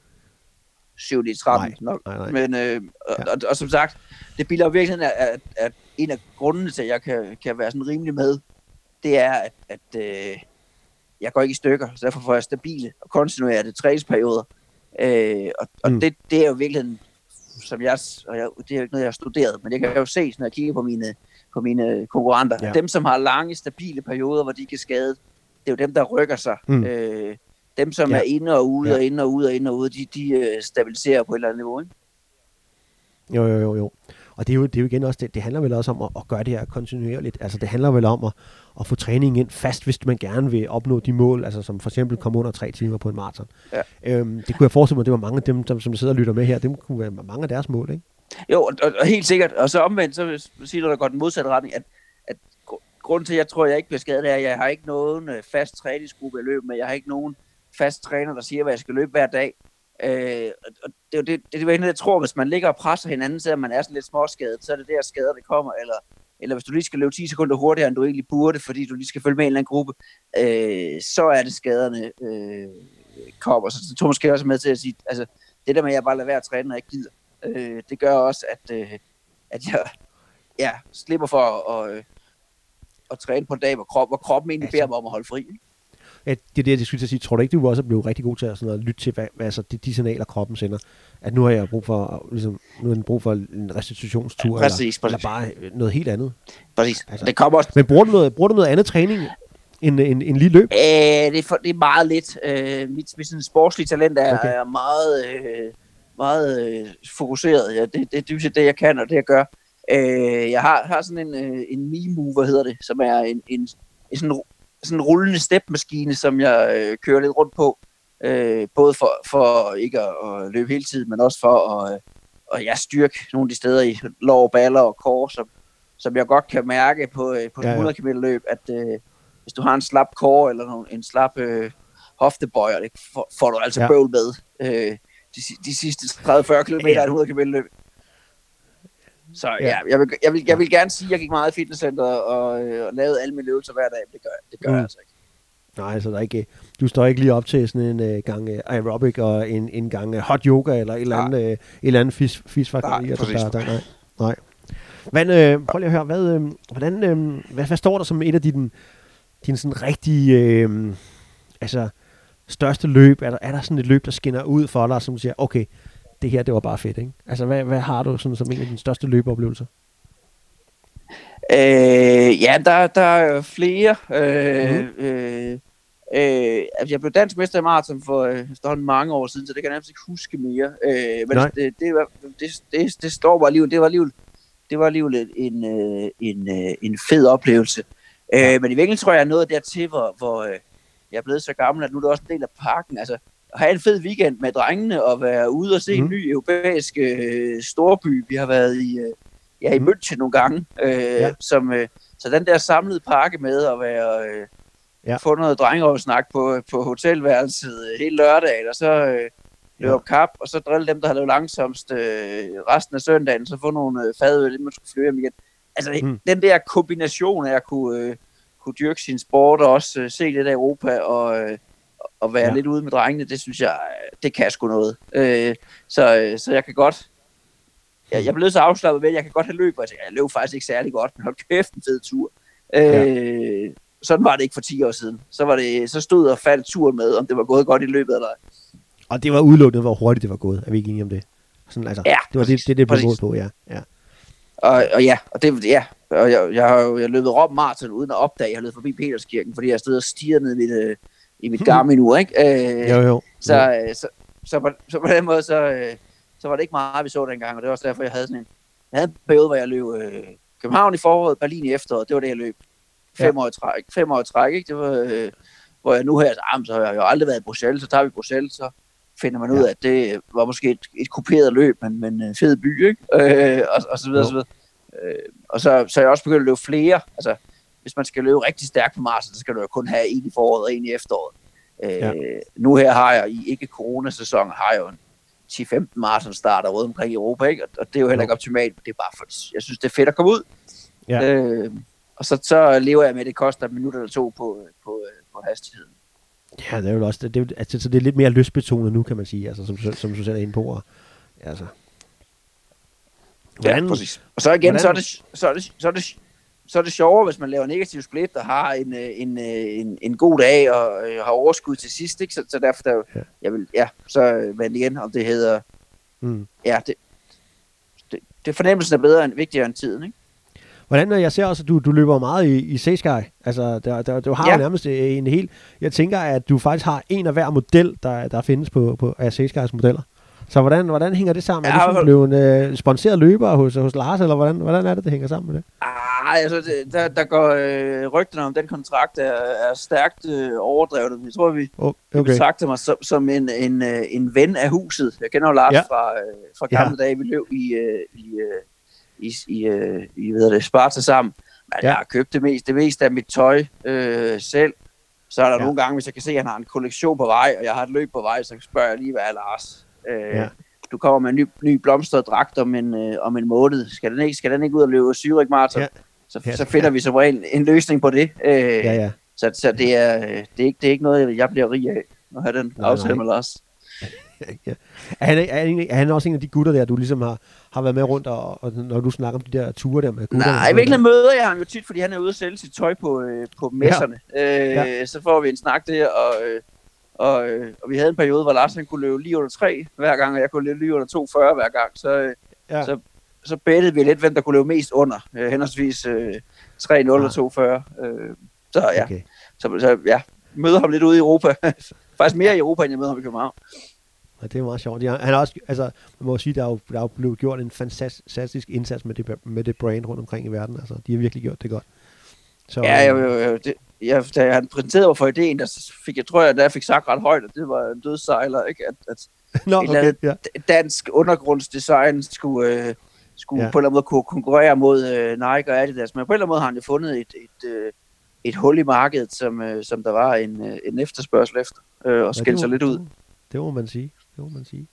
7 i 13 Nej, nok. nej, nej. Men, øh, og, Ja. og, og, som sagt, det bilder jo virkeligheden, at, at, at en af grundene til, at jeg kan, kan være sådan rimelig med, det er, at, at øh, jeg går ikke i stykker, så derfor får jeg stabile og kontinuerlige træningsperioder. Øh, og og mm. det, det er jo virkelig, som jeg, og jeg, det er jo ikke noget, jeg har studeret, men jeg kan jo se, når jeg kigger på mine, på mine konkurrenter, Ja. dem, som har lange, stabile perioder, hvor de kan skade, det er jo dem, der rykker sig. Mm. Øh, dem, som Ja. er inde og ude, Ja. ja. og inde og ude, og inde og ude, de, de øh, stabiliserer på et eller andet niveau. Ikke? Jo, jo, jo, jo. Og det er jo, det er jo igen også, det, det handler vel også om at, at gøre det her kontinuerligt. Altså det handler vel om at, at få træningen ind fast, hvis man gerne vil opnå de mål, altså som for eksempel komme under tre timer på en maraton. Ja. Øhm, det kunne jeg forestille mig, det var mange af dem, som, som sidder og lytter med her, det kunne være mange af deres mål, ikke? Jo, og, og, helt sikkert. Og så omvendt, så vil jeg sige, at der går den modsatte retning, at, at gr- grunden til, at jeg tror, at jeg ikke bliver skadet, er, at jeg har ikke nogen øh, fast træningsgruppe, jeg løber med. Jeg har ikke nogen fast træner, der siger, hvad jeg skal løbe hver dag. Øh, og det er jo det, det, det, jeg tror, hvis man ligger og presser hinanden, selvom man er sådan lidt småskadet, så er det der skader, det kommer. Eller, eller hvis du lige skal løbe 10 sekunder hurtigere, end du egentlig burde, fordi du lige skal følge med en eller anden gruppe, øh, så er det skaderne øh, kommer. Så det jeg måske også med til at sige, altså det der med, at jeg bare lader være at træne, når jeg ikke gider, øh, det gør også, at, øh, at jeg ja, slipper for at, øh, at træne på en dag, hvor, krop, hvor kroppen egentlig Altså. beder mig om at holde fri. ikke? At det er det, jeg skulle til at sige. Tror du ikke, du også er blevet rigtig god til at, sådan at lytte til, hvad, altså, de, de signaler, kroppen sender? At nu har jeg brug for, ligesom, nu har jeg brug for en restitutionstur, Ja, præcis, eller, eller præcis. bare noget helt andet. Præcis. Altså. Det kommer også Men bruger du noget, bruger du noget andet træning end, end, end lige løb? Øh, det, er for, det er meget lidt. Øh, mit, mit sådan sportslige talent er, Okay. er meget, øh, meget øh, fokuseret. Ja, det, det, det er det, jeg kan, og det, jeg gør. Øh, jeg har, har sådan en, øh, en Mimu, hvad hedder det, som er en, en, en sådan, sådan en rullende stepmaskine, som jeg øh, kører lidt rundt på. Øh, både for, for ikke at, at løbe hele tiden, men også for at, øh, at ja, styrke nogle af de steder i lår, baller og kår, som, som jeg godt kan mærke på, øh, på Ja, ja. 100 km løb, at øh, hvis du har en slap core eller nogen, en slap øh, hoftebøjer, det får, får du altså Ja. bøvl med øh, de, de sidste 30-40 km Ja. af et 100 km løb. Så Ja. ja, jeg, vil, jeg, vil, jeg vil gerne sige, at jeg gik meget i fitnesscenter og, øh, og lavede alle mine øvelser hver dag, men det gør, det gør Mm. jeg altså ikke. Nej, så der er ikke, du står ikke lige op til sådan en uh, gang uh, aerobic og en, en gang uh, hot yoga eller et eller andet, uh, et eller andet fis, fisfaktori. Nej, altså, der, der, nej, nej. Hvad, øh, prøv lige at høre, hvad, øh, hvordan, øh, hvad, hvad står der som et af dine, dine sådan rigtige, øh, altså, største løb? Er der, er der sådan et løb, der skinner ud for dig, som siger, okay, det her, det var bare fedt, ikke? Altså, hvad, hvad har du sådan, som en af dine største løbeoplevelser? Øh, ja, der, der er flere. Øh, mm. øh, øh, altså, jeg blev dansk mester i maraton for øh, mange år siden, så det kan jeg nærmest ikke huske mere. Øh, men Nej. det, det, det, det, det, står bare alligevel, det var alligevel, det var alligevel en, øh, en, øh, en fed oplevelse. Øh, men i virkeligheden tror jeg, jeg er nået dertil, hvor, hvor øh, jeg er blevet så gammel, at nu er det også en del af pakken. Altså, have en fed weekend med drengene og være ude og se Mhm. en ny europæisk øh, storby. Vi har været i, øh, ja, i Mhm. München nogle gange, øh, Ja. som, øh, så den der samlede pakke med at være, øh, Ja. få noget drengerådsnak på, på hotelværelset øh, hele lørdagen, og så øh, løbe Ja. op kap, og så drille dem, der har løbet langsomst øh, resten af søndagen, så få nogle øh, fadøl, inden man skulle flyve hjem igen. Altså, Mm. mm. den der kombination af at kunne, øh, kunne dyrke sin sport, og også øh, se lidt af Europa, og, øh, og være Ja. ja. lidt ude med drengene, det synes jeg, det kan sgu noget. Øh, så, så jeg kan godt, jeg, jeg blev så afslappet med, at jeg kan godt have løbet, og jeg, jeg løb faktisk ikke særlig godt, men hold kæft en fed tur. Øh, Sådan var det ikke for 10 år siden. Så, var det, så stod og faldt turen med, om det var gået godt i løbet eller ej. Og det var udelukket, hvor hurtigt det var gået. Er vi ikke enige om det? Sådan, altså, Ja, det var det, præcis, det, det blev på, ja. ja. Og, og ja, og det, ja, og jeg, jeg har jo jeg løbet Rom Marathon uden at opdage, at jeg har løbet forbi Peterskirken, fordi jeg stod og stirrede ned i mit, øh, i mit Garmin-ur, ikke? Øh, Jo, jo. så, øh, så, så, på, så på den måde, så, øh, så var det ikke meget, vi så dengang, og det var også derfor, jeg havde sådan en, jeg havde en periode, hvor jeg løb øh, København i foråret, Berlin i efteråret, det var det, jeg løb. Fem år i træk, fem år i træk, ikke? Det var, øh, hvor jeg nu her, så, ah, så har jeg jo aldrig været i Bruxelles, så tager vi Bruxelles, så finder man ud af, at det var måske et, et kuperet løb, men, men en fed by, ikke? Øh, og, og så videre, og så videre. Øh, og så, så jeg også begyndt at løbe flere, altså hvis man skal løbe rigtig stærkt på maraton, så skal du jo kun have en i foråret og en i efteråret. Øh, Ja. Nu her har jeg i ikke coronasæson, har jeg jo en 10-15 maraton starter rundt omkring i Europa, ikke? Og, det er jo heller ikke optimalt, det er bare for, jeg synes, det er fedt at komme ud. Ja. Øh, og så, så lever jeg med, at det koster et minut eller to på, på, på hastigheden. Ja, det er jo også, det, det, er altså, så det er lidt mere lystbetonet nu, kan man sige, altså, som, som du selv er inde på. Og, altså. Ja, præcis. Og så igen, hvordan- så er, det, så, er det, så, er det, så er det sjovere, hvis man laver negativ split og har en, øh, en, øh, en, en god dag og øh, har overskud til sidst. Ikke? Så, så derfor, der, Ja. jeg vil, ja, så men igen, om det hedder, Mm. ja, det, det, det fornemmelsen er bedre end, vigtigere end tiden, ikke? Hvordan, når jeg ser også, at du, du løber meget i, i C-Sky, altså der, der, du har ja. Nærmest en hel, jeg tænker, at du faktisk har en af hver model, der, der findes på, på af C-Skys modeller. Så hvordan, hvordan hænger det sammen? Er Ja, du sådan blevet en øh, sponsoreret løber hos, hos Lars, eller hvordan, hvordan er det, det hænger sammen med det? Ah, altså, det, der, der går øh, rygterne om, den kontrakt er, er stærkt øh, overdrevet. Jeg tror, vi, Oh, okay. betragter mig som, som en, en, øh, en ven af huset. Jeg kender jo Lars Ja. fra, øh, fra gamle ja. dage, vi løb i, øh, i, øh, i, i, øh, i hvad det, Sparta sammen. Men Ja. jeg har købt det meste, det meste af mit tøj øh, selv. Så er der Ja. nogle gange, hvis jeg kan se, at han har en kollektion på vej, og jeg har et løb på vej, så spørger jeg lige, hvad er Lars? Øh, ja. Du kommer med en ny, ny blomstret dragt om en, øh, om en måned. Skal den ikke, skal den ikke ud og løbe Zürich Marathon? Ja. Så, Ja. så finder vi som regel en, løsning på det. Øh, Ja, ja. så, så det, er, det, er ikke, det er ikke noget, jeg bliver rig af at have den Nej, aftale nej. med Lars. ja. Er, han, er, han, er han også en af de gutter der, du ligesom har, har været med rundt, og, og når du snakker om de der ture der med gutterne? Nej, i virkeligheden møder jeg ham jo tit, fordi han er ude at sælge sit tøj på, øh, på messerne. Ja. Øh, Ja. Så får vi en snak der, og, øh, og, øh, og vi havde en periode, hvor Lars han kunne løbe lige under 3 hver gang, og jeg kunne løbe lige under 2,40 hver gang. Så, øh, Ja. så, så bettede vi lidt, hvem der kunne løbe mest under, øh, henholdsvis øh, 3,0 og 2,40. Øh, så ja, Okay. så, så ja, møder ham lidt ude i Europa. Faktisk mere i Europa, end jeg møder ham i København. Ja, det er meget sjovt. Ja, han er også, altså, man må sige, der er jo, der er jo blevet gjort en fantastisk indsats med det, med det brand rundt omkring i verden. Altså, de har virkelig gjort det godt. Så, Ja, jeg, jeg, det, jeg, da han præsenterede mig for ideen, der fik jeg, tror jeg, jeg fik sagt ret højt, at det var en dødsejler, ikke? At, at Nå, et okay, andet ja. dansk undergrundsdesign skulle, øh, skulle Ja. på en eller anden måde kunne konkurrere mod øh, Nike og Adidas. Men på en eller anden måde har han jo fundet et, et, øh, et hul i markedet, som, øh, som der var en, øh, en efterspørgsel efter, øh, og Ja, det sig lidt ud. Det, må- man sige. Det må man sige.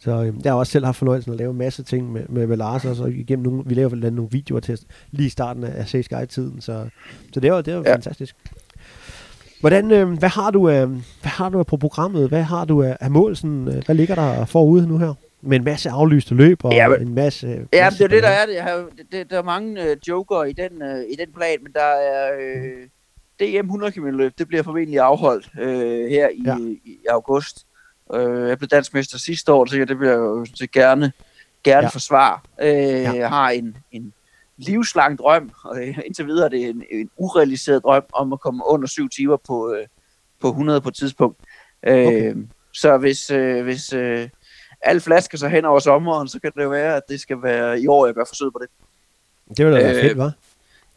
Så øhm, jeg har også selv haft fornøjelsen at lave en masse ting med, med, med Lars, og så igennem nogle, vi laver blandt nogle videoer til lige i starten af C Sky-tiden, så, så det var, det var ja. Fantastisk. Hvordan, øh, hvad har du af, hvad har du på programmet? Hvad har du af, af mål? Sådan, øh, hvad ligger der forude nu her? Med en masse aflyste løb og Ja, men- en masse... Ja, men det er det, der er det. Jeg har, det, der er mange øh, joker i den, øh, i den plan, men der er øh, DM 100 km løb. Det bliver formentlig afholdt øh, her i, Ja. i, august. Øh, jeg blev dansmester sidste år, så det bliver jeg jo så gerne, gerne Ja. forsvare. Øh, Ja. Jeg har en, en livslang drøm, og øh, indtil videre er det en, en urealiseret drøm om at komme under syv timer på, øh, på 100 på et tidspunkt. Øh, Okay. Så hvis, øh, hvis øh, alt flasker sig hen over sommeren, så kan det jo være, at det skal være i år, jeg gør forsøg på det. Det ville da være Øh, fedt, hva'?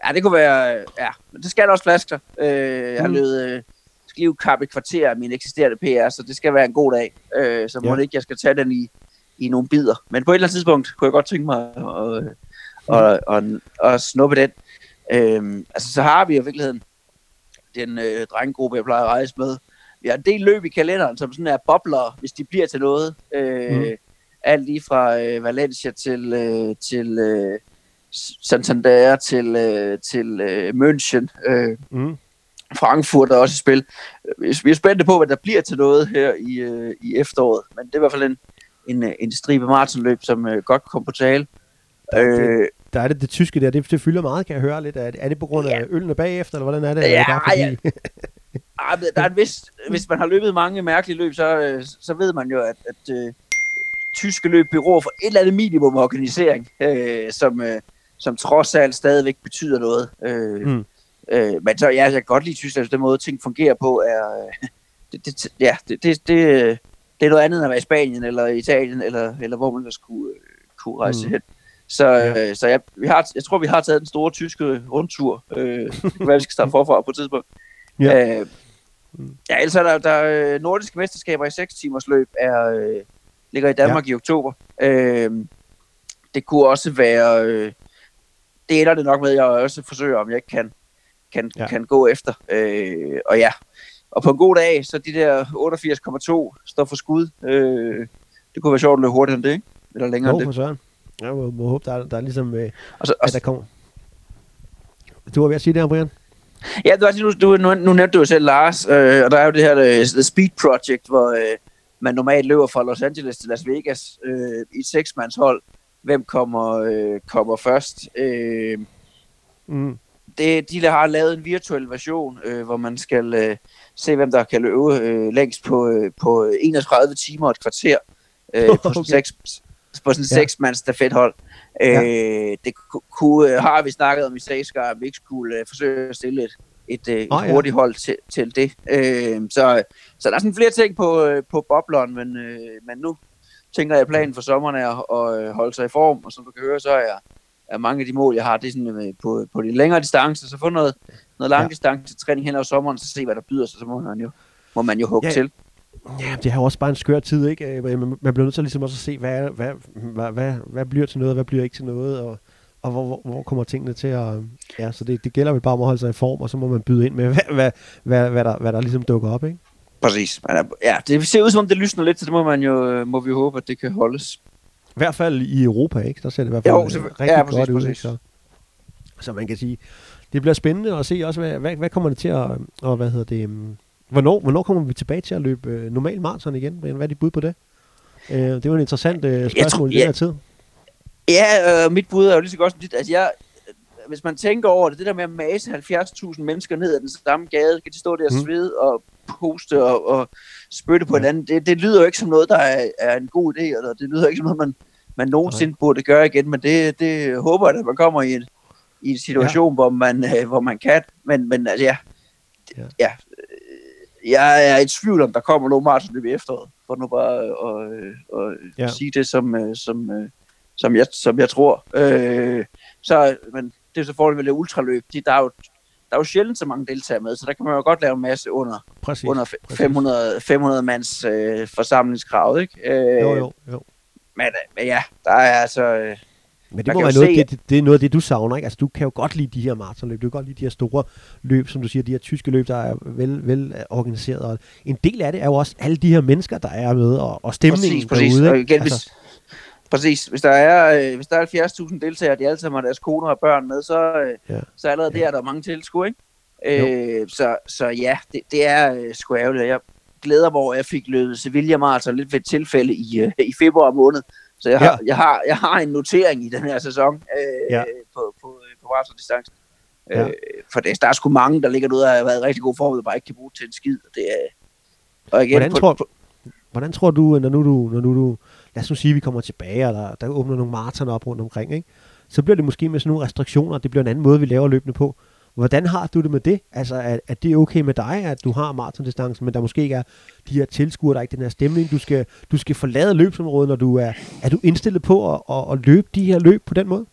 Ja, det kunne være, ja, men det skal også flasker. Øh, jeg har Mm. løbet, øh, kappe et kvarter af min eksisterende PR, så det skal være en god dag. Øh, så må Ja. ikke, jeg skal tage den i, i nogle bidder. Men på et eller andet tidspunkt kunne jeg godt tænke mig at, at, at, at, at, at snuppe den. Øh, altså, så har vi i virkeligheden den øh, drengegruppe, jeg plejer at rejse med. Har en del løb i kalenderen, som sådan er bobler, hvis de bliver til noget. Øh, Mm. Alt lige fra øh, Valencia til, øh, til øh, Santander til, øh, til øh, München. Øh, Mm. Frankfurt er også i spil. Vi er spændte på, hvad der bliver til noget her i, øh, i efteråret. Men det er i hvert fald en, en, øh, en stribe maratonløb, som øh, godt kom på tale. Øh, Der er det, det tyske der, det, det fylder meget, kan jeg høre lidt. Er det, er det på grund af Ja. ølene bagefter, eller hvordan er det? Ja, er det bare fordi, men der er en vis, hvis man har løbet mange mærkelige løb, så, øh, så ved man jo, at, at øh, tyske løb beror for et eller andet minimum organisering, øh, som, øh, som trods alt stadigvæk betyder noget. Øh, Mm. mm. Øh, men så, ja, jeg kan godt lide Tyskland, den måde ting fungerer på, er, øh, det, det, ja, det, det, det, det er noget andet end at være i Spanien, eller Italien, eller, eller hvor man ellers kunne, kunne rejse mm. hen. Så, ja. øh, så jeg, vi har, jeg tror, vi har taget den store tyske rundtur. Øh, hvad vi skal starte forfra på et tidspunkt. Ja. Øh, ja, ellers er der, der nordiske mesterskaber i 6 timers løb, er, øh, ligger i Danmark ja. i oktober. Øh, det kunne også være... Øh, det ender det nok med, at jeg også forsøger, om jeg ikke kan, kan, ja. kan gå efter. Øh, og ja, og på en god dag, så de der 88,2 står for skud. Øh, det kunne være sjovt at løbe hurtigere end det, ikke? Eller længere jo, end det. Søren. Jeg må, må håbe, der er, der er ligesom, øh, og så, og at der kommer. Du var ved at sige det, Brian? Ja, du, nu, du, nu, nu nævnte du jo selv Lars, øh, og der er jo det her uh, The Speed Project, hvor øh, man normalt løber fra Los Angeles til Las Vegas øh, i et seksmandshold. Hvem kommer, øh, kommer først? Øh, mm. det, de har lavet en virtuel version, øh, hvor man skal øh, se, hvem der kan løbe øh, længst på, øh, på 31 timer og et kvarter øh, okay. på sådan seks, på sådan ja. seks mands stafethold. Ja. Øh, det kunne, øh, har vi snakket om i Saskar, at vi ikke skulle øh, forsøge at stille et, et, oh, et hurtigt hold til, til det. Øh, så, så der er sådan flere ting på, øh, på bobleren, men, øh, men nu tænker jeg, at planen for sommeren er at, at holde sig i form, og som du kan høre, så er jeg er mange af de mål, jeg har, det er sådan, på, på de længere distancer, så få noget, noget lang ja. distance træning hen over sommeren, så se, hvad der byder sig, så må man jo, må man jo hugge ja. til. Ja, det har jo også bare en skør tid, ikke? Øh, man bliver nødt til ligesom også at se, hvad, hvad, hvad, hvad, hvad bliver til noget, og hvad bliver ikke til noget, og, og hvor, hvor, hvor kommer tingene til at... Ja, så det, det gælder vel bare om at holde sig i form, og så må man byde ind med, hvad, hvad, hvad, hvad, der, hvad der ligesom dukker op, ikke? Præcis. Ja, det ser ud som om, det lysner lidt, så det må, man jo, må vi jo håbe, at det kan holdes. I hvert fald i Europa, ikke? Der ser det i hvert fald jo, rigtig ja, præcis, godt ud. Præcis. Så. så man kan sige, det bliver spændende at se også, hvad, hvad, hvad kommer det til at, og hvad hedder det, um, hvornår, hvornår kommer vi tilbage til at løbe øh, normal maraton igen? Hvad er dit bud på det? Øh, det var en interessant øh, spørgsmål tror, i den her tid. Ja, øh, mit bud er jo lige så godt som dit. Altså, jeg, hvis man tænker over det, det der med at mase 70.000 mennesker ned ad den samme gade, kan de stå der og mm. svede og poste og, og spytte på ja. hinanden, det, det lyder jo ikke som noget, der er, er en god idé, eller det lyder ikke som noget, man, man nogensinde Nej. burde gøre igen, men det, det håber jeg, at man kommer i en, i en situation, ja. hvor, man, øh, hvor man kan. Men, men altså, ja, ja. ja jeg er i tvivl om, der kommer nogen maratonløb i efteråret, for nu bare at, at, at ja. sige det, som, øh, som, øh, som, jeg, som jeg tror. Øh, så, men det er så fordelen med det ultraløb, de, der er jo der er jo sjældent så mange deltagere med, så der kan man jo godt lave en masse under, præcis, under 500, 500 mands øh, forsamlingskravet, ikke? Øh, jo, jo, jo. Men, men ja, der er altså... Øh, men det må være noget, det, det, er noget af det, du savner, ikke? Altså, du kan jo godt lide de her maratonløb, du kan godt lide de her store løb, som du siger, de her tyske løb, der er vel, vel organiseret. Og en del af det er jo også alle de her mennesker, der er med, og, og stemningen præcis, præcis. derude. Og igen, altså, hvis, Præcis. Hvis der er, øh, hvis der er 70.000 deltagere, de alle sammen har deres koner og børn med, så, øh, ja. så allerede ja. der er der mange tilskuere, ikke? Øh, så, så ja, det, det er øh, sgu ærgerligt. Jeg glæder mig over, at jeg fik løbet Sevilla Marathon lidt ved et tilfælde i, øh, i februar måned. Så jeg, ja. har, jeg, har, jeg har en notering i den her sæson øh, ja. på, på, på maratondistancen. Ja. Øh, for det, der er sgu mange, der ligger ud og har været rigtig god form, og bare ikke kan bruge til en skid. Det er, og igen, hvordan, på, tror, på, hvordan tror du, når nu du, når nu du lad os nu sige, at vi kommer tilbage, og der, der åbner nogle maratoner op rundt omkring, ikke? så bliver det måske med sådan nogle restriktioner, det bliver en anden måde, vi laver løbende på. Hvordan har du det med det? Altså, er, er det okay med dig, at du har maratondistancen, men der måske ikke er de her tilskuere, der er ikke den her stemning, du skal, du skal forlade løbsområdet, når du er, er du indstillet på at, at, at løbe de her løb på den måde?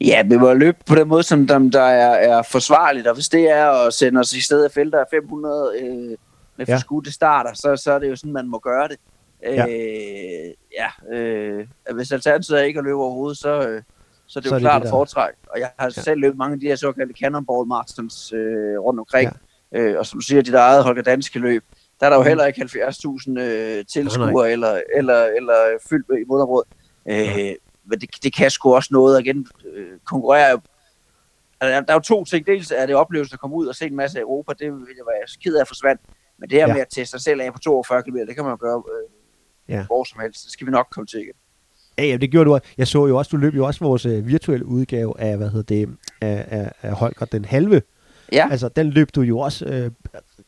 Ja, vi må løbe på den måde, som der, der er, er forsvarligt, og hvis det er at sende os i stedet af felter af 500 øh, med forskudte starter, så, så er det jo sådan, man må gøre det. Ja. Øh, ja øh, hvis alternativet er ikke at løbe overhovedet, så, øh, så det er jo så klart at foretrække. Og jeg har ja. selv løbet mange af de her såkaldte cannonball marathons øh, rundt omkring. Ja. Øh, og som du siger, de der eget Holger Danske løb, der er der jo mm. heller ikke 70.000 øh, tilskuere eller, eller, eller fyldt i moderområdet. Øh, ja. Men det, det kan sgu også noget. Igen, øh, konkurrerer jo altså, der er jo to ting. Dels er det oplevelsen at komme ud og se en masse af Europa. Det vil jeg være ked af forsvandt. Men det her ja. med at teste sig selv af på 42 km, det kan man jo gøre øh, ja. hvor som helst. Det skal vi nok komme til igen. Ja, ja, det gjorde du. Jeg så jo også, du løb jo også vores uh, virtuelle udgave af, hvad hedder det, af, af, af Holger den halve Ja. Altså, den løb du jo også øh,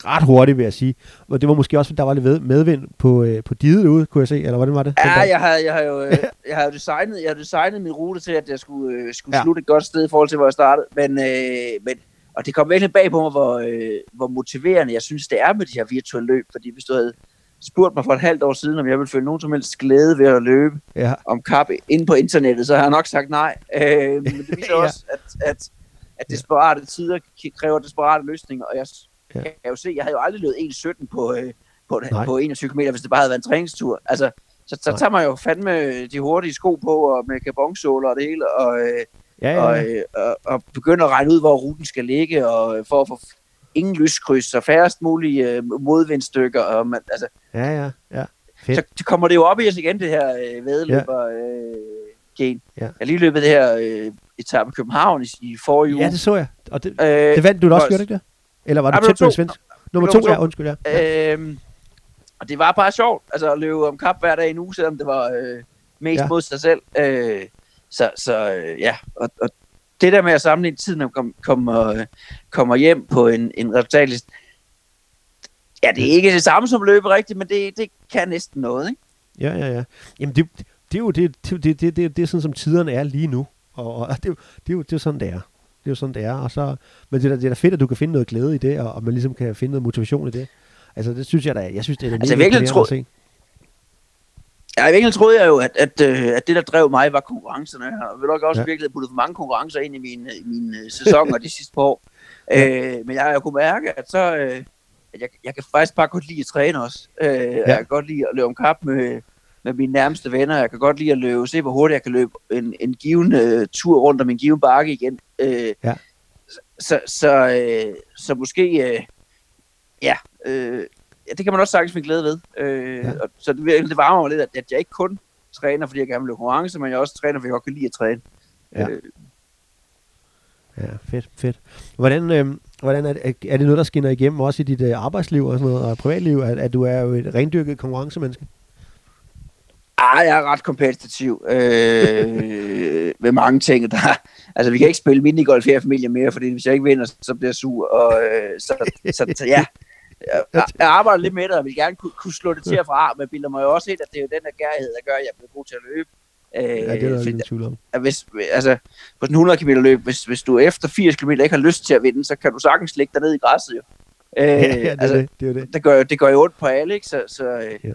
ret hurtigt, vil jeg sige. Og det var måske også, fordi der var lidt ved- medvind på, øh, på diget derude, kunne jeg se, eller hvordan var det? Ja, jeg har, jeg har jo øh, jeg har designet, jeg har designet min rute til, at jeg skulle, øh, skulle ja. slutte et godt sted i forhold til, hvor jeg startede. Men, øh, men, og det kom virkelig bag på mig, hvor, øh, hvor motiverende jeg synes, det er med de her virtuelle løb. Fordi hvis du havde spurgt mig for et halvt år siden, om jeg ville føle nogen som helst glæde ved at løbe Ja, om kap inde på internettet, så har jeg nok sagt nej. Øh, men det viser Ja. også, at, at, at desperate tider kræver desperate løsninger. Og jeg Ja. kan jo se, jeg havde jo aldrig løbet 1.17 på, øh, på, Nej. på 21 km, hvis det bare havde været en træningstur. Altså, så, så tager man jo fandme de hurtige sko på, og med carbonsåler og det hele, og, øh, ja, ja. og, øh, og, og begynder at regne ud, hvor ruten skal ligge, og øh, for at få ingen lyskryds og færrest mulige øh, modvindstykker. Og man, altså, ja, ja, ja. Fedt. så det kommer det jo op i os igen, det her øh, vedløber øh, gen. Ja. Jeg lige løbet det her øh, etape i København i, i forrige uge. Ja, det så jeg. Og det, øh, det vandt du da også, gjorde ikke det? Eller var Ja, du tæt på nummer en to. svensk? Nummer to, ja, undskyld, ja. ja. Øhm, og det var bare sjovt, altså at løbe om kap hver dag i en uge, selvom det var øh, mest Ja. ja. mod sig selv. Øh, så så øh, ja, og, og det der med at sammenligne tiden, når man kom, kommer, kommer hjem på en, en resultatliste, ja, det er ikke det samme som løbe rigtigt, men det, det kan næsten noget, ikke? Ja, ja, ja. Jamen, det, det er jo det, det, det, det, det, det er sådan, som tiderne er lige nu. Og, og det, det, er jo, det er jo sådan, det er. Det er jo sådan, det er. Og så, men det er, det er da fedt, at du kan finde noget glæde i det, og, og man ligesom kan finde noget motivation i det. Altså, det synes jeg da, jeg synes, det er Altså, virkelig tro- at se. Ja, i virkeligheden troede jeg jo, at, at, øh, at det, der drev mig, var konkurrencerne. Og jeg nok også Ja. ja. virkelig puttet for mange konkurrencer ind i mine, i mine øh, sæsoner de sidste par år. Øh, men jeg har jo kunnet mærke, at så... Øh, at jeg, jeg kan faktisk bare godt lide at træne også. Øh, ja. Jeg kan godt lide at løbe om kap med, med mine nærmeste venner. Jeg kan godt lide at løbe, se hvor hurtigt jeg kan løbe en, en given øh, tur rundt om en given bakke igen. Øh, Ja. Så, så, øh, så måske... Øh, ja, øh, ja, det kan man også sagtens finde glæde ved. Øh, Ja. og, så det, det varmer mig lidt, at, at jeg ikke kun træner, fordi jeg gerne vil løbe konkurrence, men jeg også træner, fordi jeg godt kan lide at træne. Ja. Øh, Ja, fedt, fedt. Hvordan, øh, hvordan er, det, er det noget, der skinner igennem også i dit øh, arbejdsliv og sådan noget, og privatliv, at, at du er jo et rendyrket konkurrencemenneske? Ah, jeg er ret kompetitiv øh, med mange ting. Der, altså, vi kan ikke spille minigolf her i familien mere, fordi hvis jeg ikke vinder, så bliver jeg sur. Og, øh, så, så, så, ja, jeg, jeg arbejder lidt med det, og vil gerne kunne, kunne slå det til og fra, men bilder mig jo også ind, at det er jo den her gærhed, der gør, at jeg bliver god til at løbe. Øh, Ja, det er der ingen tvivl om. at hvis, altså, på sådan en 100 km løb, hvis, hvis du efter 80 km ikke har lyst til at vinde, så kan du sagtens ligge dig ned i græsset jo. Øh, Ja, ja, det altså, det. Det er jo det. det gør, det gør jo ondt på alle, ikke? Så, så øh, Ja.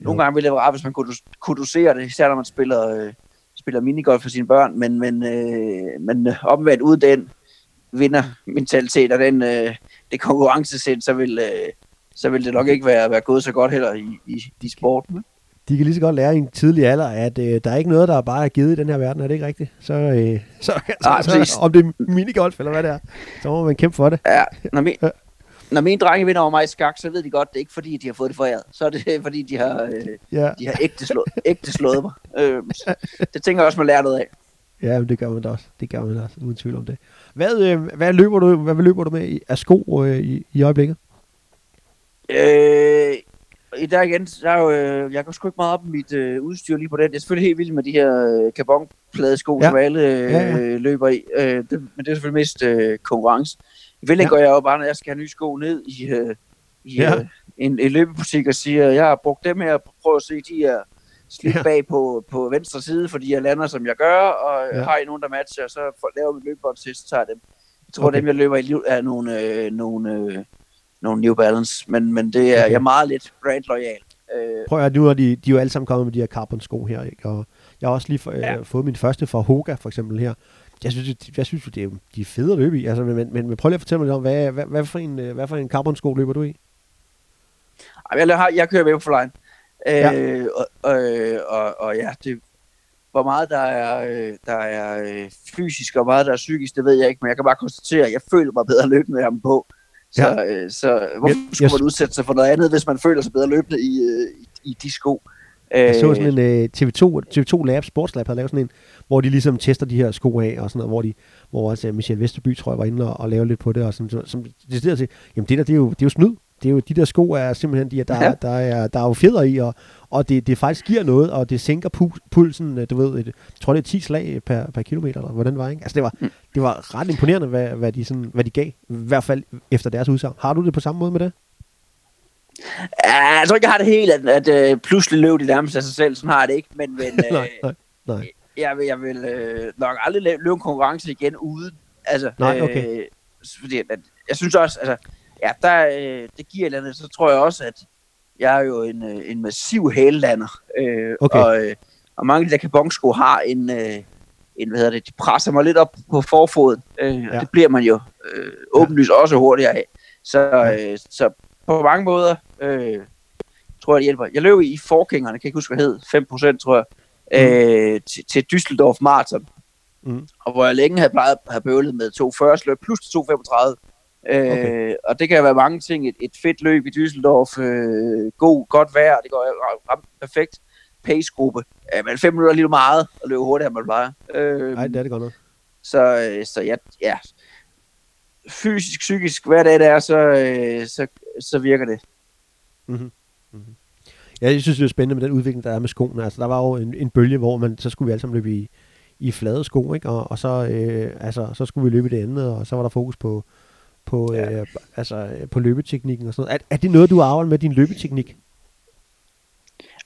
nogle gange ville det være rart, hvis man kunne, kunne dosere det, især når man spiller, øh, spiller minigolf for sine børn, men, men, øh, men øh, omvendt uden den vindermentalitet og den, øh, det konkurrencesind, så vil, øh, så vil det nok ikke være, være gået så godt heller i, i, i sporten. De kan lige så godt lære i en tidlig alder, at øh, der er ikke noget, der er bare er givet i den her verden, er det ikke rigtigt? Så, øh, så, Nej, så, så om det er minigolf eller hvad det er, så må man kæmpe for det. Ja, når, min, når mine drenge vinder over mig i skak, så ved de godt, det er ikke fordi, de har fået det foræret. Så er det fordi, de har, øh, Ja, de har ægte, slået, ægte slået mig. Øh, det tænker jeg også, man lærer noget af. ja men det gør man da også. Det gør man da også, uden tvivl om det. Hvad, øh, hvad, løber, du, hvad løber du med i- af sko øh, i, i øjeblikket? Øh, i der igen, der er jo, øh, jeg går sgu ikke meget op i mit øh, udstyr lige på den. Jeg er selvfølgelig helt vild med de her øh, carbonpladesko, Ja. som alle øh, Ja, ja. løber i. Øh, det, men det er selvfølgelig mest øh, konkurrence. I Ja. ja. går jeg jo bare, når jeg skal have nye sko ned i, øh, i Ja. øh, en, en løbebutik og siger, jeg har brugt dem her, prøv at se, de er slidt Ja. bag på, på venstre side, fordi jeg lander, som jeg gør, og Ja. har I nogen, der matcher, så laver vi løbebånd til, så tager jeg dem. Jeg tror, Okay. dem, jeg løber i, liv- er nogle, øh, nogle, øh, nogle New Balance, men, men det er, Okay. jeg er meget lidt brand loyal. Øh, Prøv at høre, nu er de, de er jo alle sammen kommet med de her carbon sko her, ikke? og jeg har også lige for. Ja. øh, fået min første fra Hoga, for eksempel her. Jeg synes, jeg, jeg synes det er, de er fede at løbe i, altså, men, men, men prøv lige at fortælle mig lidt om, hvad, hvad, hvad, for en, øh, hvad for en carbon sko løber du i? Jeg, har, jeg kører Vaporfly. Øh, Ja. ja. og, og, og, og ja, det, hvor meget der er, øh, der er øh, fysisk og meget der er psykisk, det ved jeg ikke, men jeg kan bare konstatere, at jeg føler mig bedre løbende med ham på. Så, Ja. øh, så hvorfor Jeg- skulle jeg- man udsætte sig for noget andet, hvis man føler sig bedre løbende i, øh, i, i de sko? Jeg så sådan en øh, TV2, TV2 Lab, Sportslab havde lavet sådan en, hvor de ligesom tester de her sko af, og sådan noget, hvor, de, hvor også øh, Michel Vesterby, tror jeg, var inde og, og lavede lidt på det, og sådan, som, som decideret til, jamen det der, det er jo, det er jo snyd. Det er jo, de der sko er simpelthen, de, der, Ja. der, er, der er jo fjeder i, og, og det, det faktisk giver noget, og det sænker pu- pulsen, øh, du ved, et, jeg tror det er 10 slag per, per kilometer, eller hvordan var, ikke? Altså det var, Mm. det var ret imponerende, hvad, hvad, de sådan, hvad de gav, i hvert fald efter deres udsagn. Har du det på samme måde med det? Ja, jeg tror ikke, jeg har det helt, at, at øh, pludselig løb det nærmest af sig selv. Sådan har jeg det ikke. Men, men øh, nej, nej, nej. jeg vil, jeg vil øh, nok aldrig løbe en konkurrence igen uden. Altså, Nej, okay. Øh, fordi, at, jeg synes også, altså, ja, der, øh, det giver et eller andet. Så tror jeg også, at jeg er jo en, øh, en massiv hælelander. Øh, Okay. og, øh, og mange af de der kabonsko har en, øh, en, hvad hedder det, de presser mig lidt op på forfoden. Øh, ja. Ja. Og det bliver man jo øh, åbenlyst også hurtigere af. Så, Ja. øh, så på mange måder øh, tror jeg, det hjælper. Jeg løb i forgængerne, kan jeg ikke huske, hvad hed, 5% tror jeg, øh, til, til Düsseldorf Marathon. Mm. Og hvor jeg længe havde plejet at have bøvlet med 2.40 løb plus 2.35. Øh, Okay. Og det kan være mange ting. Et, et fedt løb i Düsseldorf, øh, god, godt vejr, det går ramt perfekt. Pace-gruppe. Øh, men fem minutter er lidt meget at løbe hurtigere, end man plejer. Øh, Nej, det er det godt nok. så, øh, så ja, ja, fysisk, psykisk, hvad det er, så, øh, så, så virker det. Mm-hmm. Mm-hmm. Ja, jeg synes, det er spændende med den udvikling, der er med skoene. Altså, der var jo en, en bølge, hvor man, så skulle vi alle sammen løbe i, i flade sko, ikke? Og, og så, øh, altså, så skulle vi løbe i det andet, og så var der fokus på, på, Ja. øh, altså, øh, på løbeteknikken og sådan noget. Er, er det noget, du arbejdet med din løbeteknik?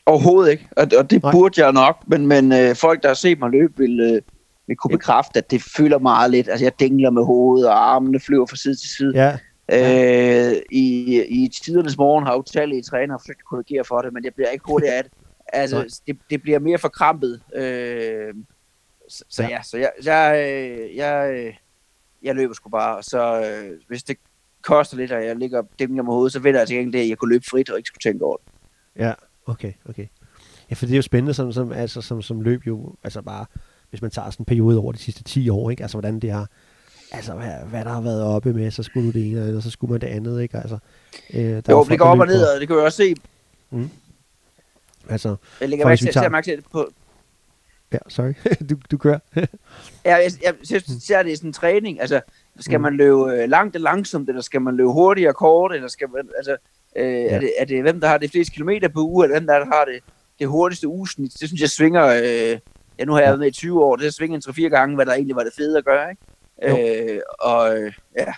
Overhovedet ikke, og, og det Nej. Burde jeg nok, men, men øh, folk, der har set mig løbe, vil, øh, vil kunne Ja. bekræfte, at det fylder meget lidt. Altså, jeg dingler med hovedet, og armene flyver fra side til side. Ja, Øh, i, I tidernes morgen har utallige trænere forsøgt at korrigere for det, men jeg bliver ikke hurtigt af det. Nej. Altså, det, det bliver mere forkrampet. Øh, så, så Ja. ja, så jeg, jeg, øh, jeg, øh, jeg løber sgu bare, og så øh, hvis det koster lidt, og jeg ligger dingler med hovedet, så ved jeg til gengæld, at jeg kunne løbe frit og ikke skulle tænke over det. ja, okay, okay. Ja, for det er jo spændende som, som, altså, som, som løb jo, altså bare, hvis man tager sådan en periode over de sidste 10 år, ikke? Altså, hvordan det har, altså, hvad, hvad der har været oppe med, så skulle du det ene, og så skulle man det andet, ikke? Altså, øh, der er Jo, det går op og ned, og det kan jeg også se. Altså, Jeg lægger mærke vi til, tager- mærke til det på, ja, sorry, du, du kører. Ja, jeg, jeg synes, ser det er sådan en træning. Altså, skal Mm. man løbe øh, langt eller langsomt, eller skal man løbe hurtigt og kort, eller skal man, altså, øh, ja. er, det, er det hvem, der har de fleste kilometer på uge, eller hvem der har det, det hurtigste ugesnit? Det synes jeg svinger, øh, ja, nu har jeg været med i 20 år, det svinger en 3-4 gange, hvad der egentlig var det fede at gøre, Jo. ikke? Øh, og øh, ja,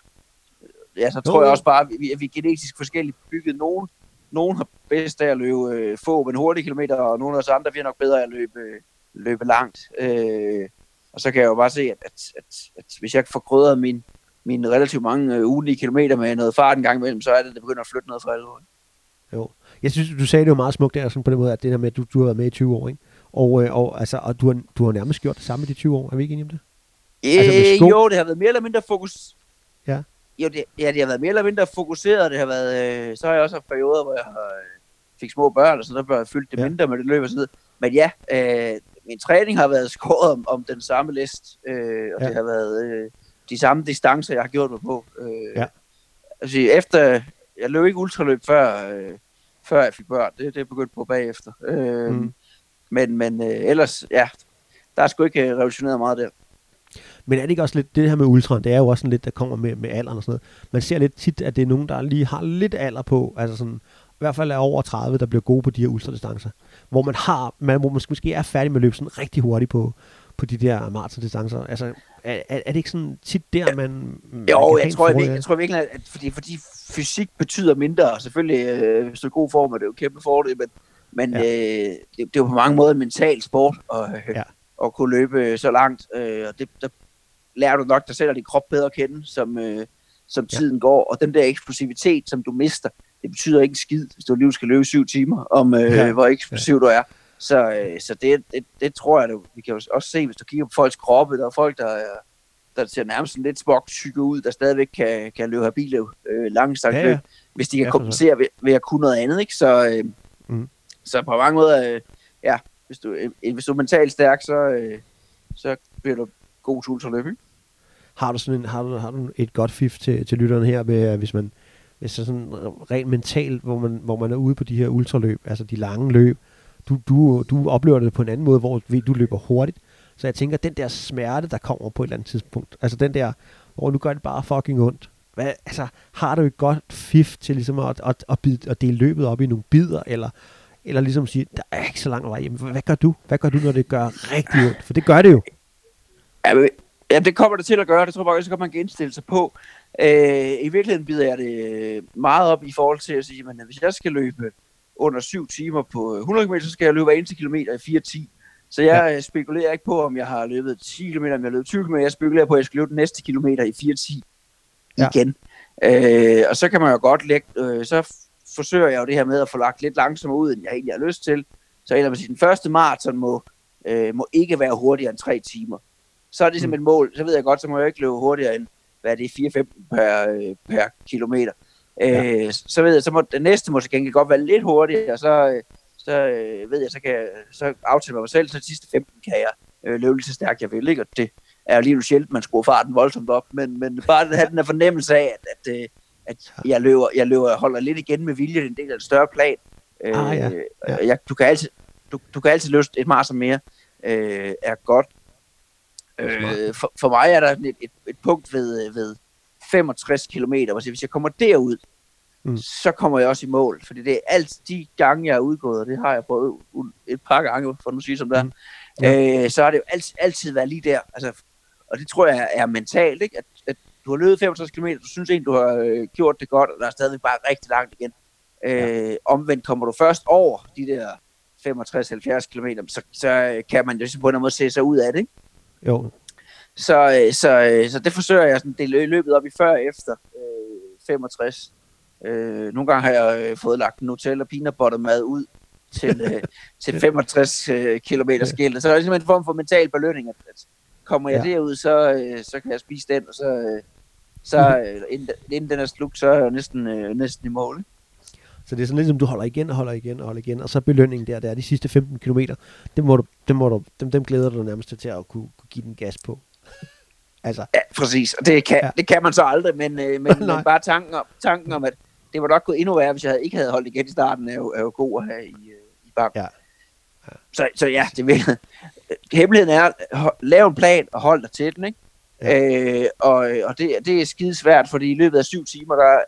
ja, så Jo, tror jeg jo. også bare, at vi, at vi er genetisk forskelligt bygget. Nogen, nogen har bedst af at løbe øh, få, men hurtige kilometer, og nogle af os andre, vi er nok bedre af at løbe, løbe langt. Øh, og så kan jeg jo bare se, at, at, at, at hvis jeg får krydret min, mine relativt mange øh, ugenlige kilometer med noget fart en gang imellem, så er det, det begynder at flytte noget for alvor. Jo. Jeg synes, du sagde det jo meget smukt der, sådan på den måde, at det der med, at du, du har været med i 20 år, ikke? Og, øh, og, altså, og du, har, du har nærmest gjort det samme i de 20 år. Er vi ikke enige om det? Altså Øh, sko? jo, det har været mere eller mindre fokus. Ja. Jo, det, ja, det har været mere eller mindre fokuseret. Det har været, øh, så har jeg også haft perioder, hvor jeg har, øh, fik små børn, og så der bør jeg fyldt det ja. mindre med det løb og sådan noget. Men ja, øh, min træning har været skåret om, om den samme list, øh, og Ja. det har været øh, de samme distancer, jeg har gjort mig på. Øh, Ja. Altså, efter, jeg løb ikke ultraløb før, øh, før jeg fik børn. Det, det er begyndt på bagefter. Øh, Mm. Men, men øh, ellers, ja, der er sgu ikke øh, revolutioneret meget der. Men er det ikke også lidt, det her med ultraen, det er jo også sådan lidt, der kommer med, med alderen og sådan noget. Man ser lidt tit, at det er nogen, der lige har lidt alder på, altså sådan, i hvert fald er over 30, der bliver gode på de her ultradistancer. Hvor man har, man, hvor man måske- er færdig med at løbe sådan rigtig hurtigt på, på de der maratondistancer. Altså, er, er, er det ikke sådan tit der, man... man Jo, jeg tror, jeg, jeg, jeg tror virkelig, at fordi, fordi fysik betyder mindre, og selvfølgelig, øh, hvis du er god form, er det jo kæmpe fordel, men, men Ja. ja. øh, det, det er jo på mange måder en mental sport at, øh, Ja. ja. at kunne løbe så langt, øh, og det, der lærer du nok dig selv og din krop bedre at kende, som, øh, som Ja. tiden går, og den der eksplosivitet, som du mister, det betyder ikke en skid, hvis du alligevel skal løbe syv timer, om øh, Ja. ja. hvor eksplosiv du er. Så, øh, så det, det, det tror jeg, du, vi kan jo også se, hvis du kigger på folks kroppe, der er folk, der er der ser nærmest lidt spoktykke ud, der stadigvæk kan, kan løbe habile øh, langdistanceløb, Ja, ja, ja. ja. hvis de kan Ja, ja, kompensere ved, ved at kunne noget andet. Ikke? Så, øh, Mm. så på mange måder, øh, ja, hvis du, øh, hvis du er mentalt stærk, så, øh, så bliver du god til ultraløb. Har du sådan en, har du, har du et godt fif til, til lytterne her, med, at hvis man det er sådan rent mentalt, hvor man, hvor man er ude på de her ultraløb, altså de lange løb, du, du, du oplever det på en anden måde, hvor du løber hurtigt. Så jeg tænker, den der smerte, der kommer på et eller andet tidspunkt, altså den der, hvor nu gør det bare fucking ondt, hvad, altså, har du et godt fif til ligesom at, at, at, bide, at dele løbet op i nogle bidder, eller, eller ligesom sige, der er ikke så lang vej hjem. Hvad gør du? Hvad gør du, når det gør rigtig ondt? For det gør det jo. Ja, ja det kommer det til at gøre. Det tror jeg så kan man indstille sig på. Øh, I virkeligheden bider jeg det meget op i forhold til at sige, at hvis jeg skal løbe under 7 timer på 100 km, så skal jeg løbe hver eneste kilometer i 4.10. Så jeg ja. spekulerer ikke på, om jeg har løbet 10 km, om jeg har løbet 20 km. Jeg spekulerer på, at jeg skal løbe den næste kilometer i 4.10 ja. igen. Øh, og så kan man jo godt lægge, øh, så forsøger jeg jo det her med at få lagt lidt langsommere ud, end jeg egentlig har lyst til. Så eller man sige, den første maraton må, øh, må ikke være hurtigere end 3 timer. Så er det ligesom mm. et mål, så ved jeg godt, så må jeg ikke løbe hurtigere end, hvad er det, 4-15 per, øh, per kilometer. Ja. Øh, så ved jeg, så må den næste måske gengæld godt være lidt hurtigere, så, øh, så øh, ved jeg, så kan jeg så aftale mig selv, så de sidste 15 kan jeg øh, løbe lige så stærkt jeg vil, ikke? Og det er jo lige sjældent, man skruer farten voldsomt op, men, men bare at have den her fornemmelse af, at, at, øh, at jeg løber, jeg løber, holder lidt igen med vilje, det er en del af en større plan. Øh, ah, ja. Ja. Jeg, du, kan altid, du, du kan altid løse et mars mere, øh, er godt. Øh, for, for mig er der et, et, et punkt ved, ved 65 km, hvor hvis jeg kommer derud, mm. så kommer jeg også i mål. Fordi det er alt de gange, jeg er udgået, og det har jeg prøvet et par gange, for nu sige som det mm. ja. øh, så har det jo altid, altid været lige der. Altså, og det tror jeg er mentalt, ikke? At, at du har løbet 65 km, du synes egentlig, du har øh, gjort det godt, og der er stadig bare rigtig langt igen. Øh, ja. Omvendt kommer du først over de der 65-70 km, så, så kan man jo på en måde se sig ud af det, ikke? Jo. Så, øh, så, øh, så det forsøger jeg sådan dele løbet op i før og efter øh, 65. Øh, nogle gange har jeg øh, fået lagt Nutella peanut butter mad ud til, øh, til 65 øh, km skilt. Så er det simpelthen en form for mental belønning, at, at kommer jeg ja. derud, så, øh, så kan jeg spise den, og så, øh, så øh, inden, inden den er slugt, så er jeg næsten, øh, næsten i mål. Ikke? Så det er sådan lidt som, du holder igen og holder igen og holder igen, og så belønningen der, der er de sidste 15 km, dem, må du, dem, må du, dem, dem glæder du nærmest til at kunne, kunne give den gas på. altså. Ja, præcis, og det kan, ja. det kan man så aldrig, men, øh, men, men bare tanken om, tanken om, at det var nok gået endnu værre, hvis jeg havde, ikke havde holdt igen i starten, er jo, er jo god at have i, øh, i bank. Ja. Ja. Så, så ja, det vil, hemmeligheden er, at lave en plan og holde dig til den, ikke? Ja. Øh, og og det, det er skide svært, fordi i løbet af syv timer, der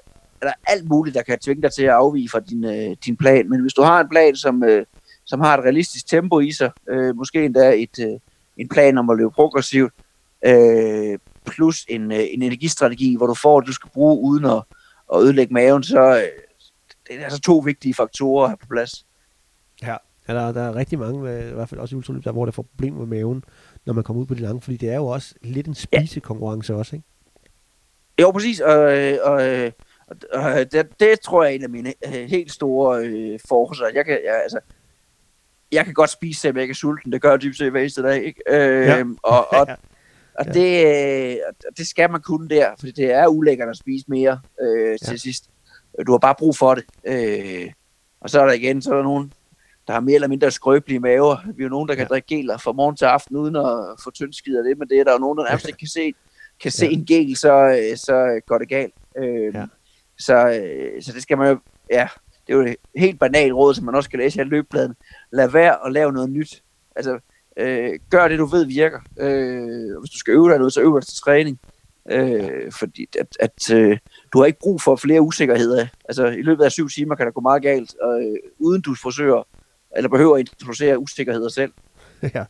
er der alt muligt, der kan tvinge dig til at afvige fra din, øh, din plan. Men hvis du har en plan, som, øh, som har et realistisk tempo i sig, øh, måske endda et, øh, en plan om at løbe progressivt, øh, plus en, øh, en energistrategi, hvor du får, at du skal bruge uden at, at ødelægge maven, så øh, det er altså to vigtige faktorer at have på plads. Ja, ja der, der er rigtig mange, øh, i hvert fald også i ultraløb, der hvor der får problemer med maven, når man kommer ud på de lange, fordi det er jo også lidt en spisekonkurrence ja. også, ikke? Jo, præcis, og, øh, og, og, og det, det tror jeg er en af mine helt store øh, forholdsregler. Jeg kan, jeg, altså, jeg kan godt spise, selvom jeg ikke er sulten. Det gør jeg dybest set hver eneste dag. Ikke? Øh, ja. Og, og, og ja. det, det skal man kunne der, for det er ulækkert at spise mere øh, til ja. sidst. Du har bare brug for det. Øh, og så er der igen, så er der nogen, der har mere eller mindre skrøbelige maver. Vi er jo nogen, der kan ja. drikke geler fra morgen til aften, uden at få tyndskid af det, men det er der jo nogen, der nærmest ikke kan se, kan se ja. en gel, så, så går det galt. Øh, ja så, øh, så det skal man jo, ja, det er jo et helt banalt råd, som man også kan læse i løbbladen. Lad være at lave noget nyt. Altså, øh, gør det, du ved virker. Øh, hvis du skal øve dig noget, så øv dig til træning. Øh, fordi at, at øh, du har ikke brug for flere usikkerheder. Altså, i løbet af syv timer kan der gå meget galt, og, øh, uden du forsøger, eller behøver at introducere usikkerheder selv. ja.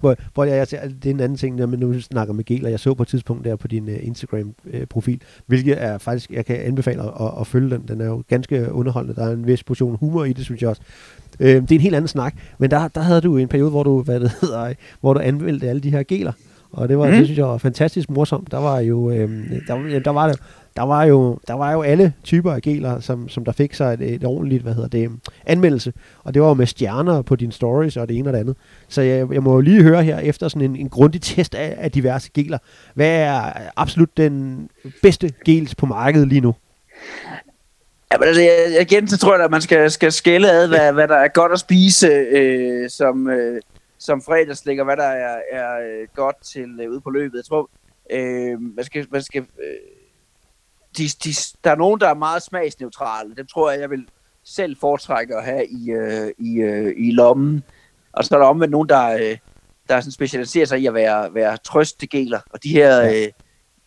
Hvor, hvor jeg, jeg, det er en anden ting, når man nu snakker med Gel, og jeg så på et tidspunkt der på din uh, Instagram-profil, uh, hvilket er faktisk, jeg kan anbefale at, at, at følge den. Den er jo ganske underholdende. Der er en vis portion humor i det, synes jeg også. Uh, det er en helt anden snak, men der, der havde du en periode, hvor du, hvad det hedder, hvor du anmeldte alle de her geler. Og det var, mm. det synes jeg var fantastisk morsomt. Der var jo, øh, der, der var det, der var jo, der var jo alle typer af geler, som, som der fik sig et, et ordentligt, hvad hedder det, anmeldelse. Og det var jo med stjerner på dine stories og det ene og det andet. Så jeg, jeg må jo lige høre her, efter sådan en, en grundig test af, af diverse geler, hvad er absolut den bedste gels på markedet lige nu? Ja, men altså, jeg, igen, så tror jeg, at man skal, skal skælde ad, hvad, hvad der er godt at spise, øh, som, øh, som fredagslægger, hvad der er, er øh, godt til øh, ude på løbet. Jeg tror, øh, man skal, man skal øh, de, de, der er nogen, der er meget smagsneutrale. Dem tror jeg, jeg vil selv foretrække at have i, øh, i, øh, i lommen. Og så er der omvendt nogen, der, øh, der sådan specialiserer sig i at være, være trøstegeler. Og de her, øh,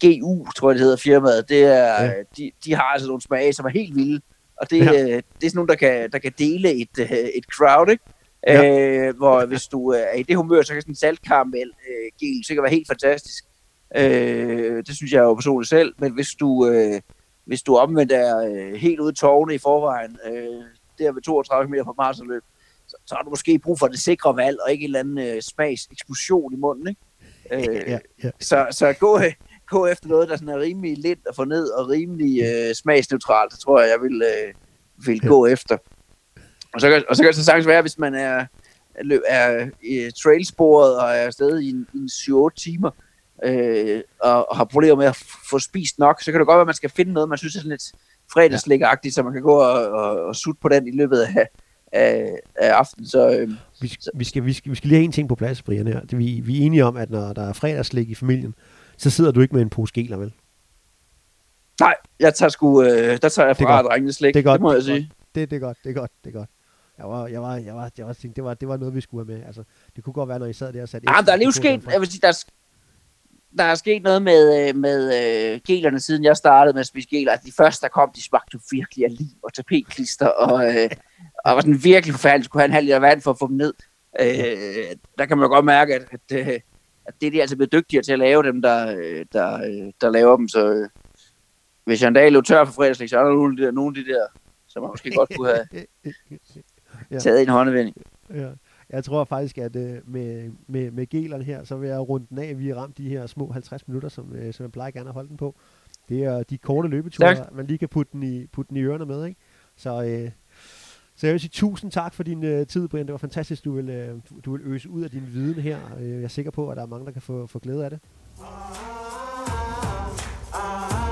GU, tror jeg det hedder firmaet, det er, Ja. de, de har altså nogle smage, som er helt vilde. Og det, Ja. øh, det er sådan nogle, der kan, der kan dele et, øh, et crowd, ikke? Ja. Øh, hvor hvis du øh, er i det humør, så kan sådan en saltkaramel øh, gel sikkert være helt fantastisk. Øh, det synes jeg jo personligt selv. Men hvis du, øh, hvis du omvendt er øh, helt ude i tårne i forvejen, øh, der ved 32 meter fra maratonløb, så, så har du måske brug for det sikre valg, og ikke en eller anden øh, smagseksplosion i munden, ikke? Øh, Ja, ja. så, så gå, gå efter noget, der sådan er rimelig lidt at få ned og rimelig øh, smagsneutralt, det tror jeg, jeg vil, øh, vil Ja. gå efter. Og så, kan, og så kan det så sagtens være, hvis man er, er, er i trailsporet og er afsted i en, i en 7-8 timer, øh, og, og har problemer med at få spist nok, så kan det godt være, at man skal finde noget, man synes er sådan lidt fredagslægagtigt, så man kan gå og, og, og sutte på den i løbet af, af, af aftenen. Så, øh, Vi, sk- vi, skal, vi, skal, vi skal lige have en ting på plads, Brian, her. Vi, vi er enige om, at når der er fredagslæg i familien, så sidder du ikke med en pose geler, vel? nej, jeg tager sgu, øh, der tager jeg er fra godt. drengenes slik, Det er godt, det må jeg er sige. Det, det er godt, det er godt, det er godt. Jeg var, jeg var, jeg var, jeg var tænkt, det var, det var noget, vi skulle have med. Altså, det kunne godt være, når I sad der og satte... Ja, men der er lige ekstra på sket, den jeg vil sige, der er, der er sket noget med, øh, med øh, gelerne, siden jeg startede med at spise geler. Altså, de første, der kom, de smagte jo virkelig af lim og tapetklister, og, øh, og var sådan virkelig forfærdeligt. Skulle have en halv liter vand for at få dem ned. Øh, der kan man jo godt mærke, at, at, øh, at det er de altså blevet dygtigere til at lave dem, der, øh, der, der laver dem. Så øh, hvis jeg en dag løb tør for fredagslæg, så er der nogle af de der, nogle af de der som man måske godt kunne have taget i en håndevending. Ja jeg tror faktisk, at øh, med, med, med gelerne her, så vil jeg runde den af. Vi har ramt de her små 50 minutter, som, øh, som jeg plejer gerne at holde den på. Det er øh, de korte løbeture, tak. man lige kan putte den i, putte den i ørerne med. Ikke? Så, øh, så jeg vil sige tusind tak for din øh, tid, Brian. Det var fantastisk, du vil, øh, du vil øse ud af din viden her. Øh, jeg er sikker på, at der er mange, der kan få, få glæde af det. Ah, ah, ah, ah. ah.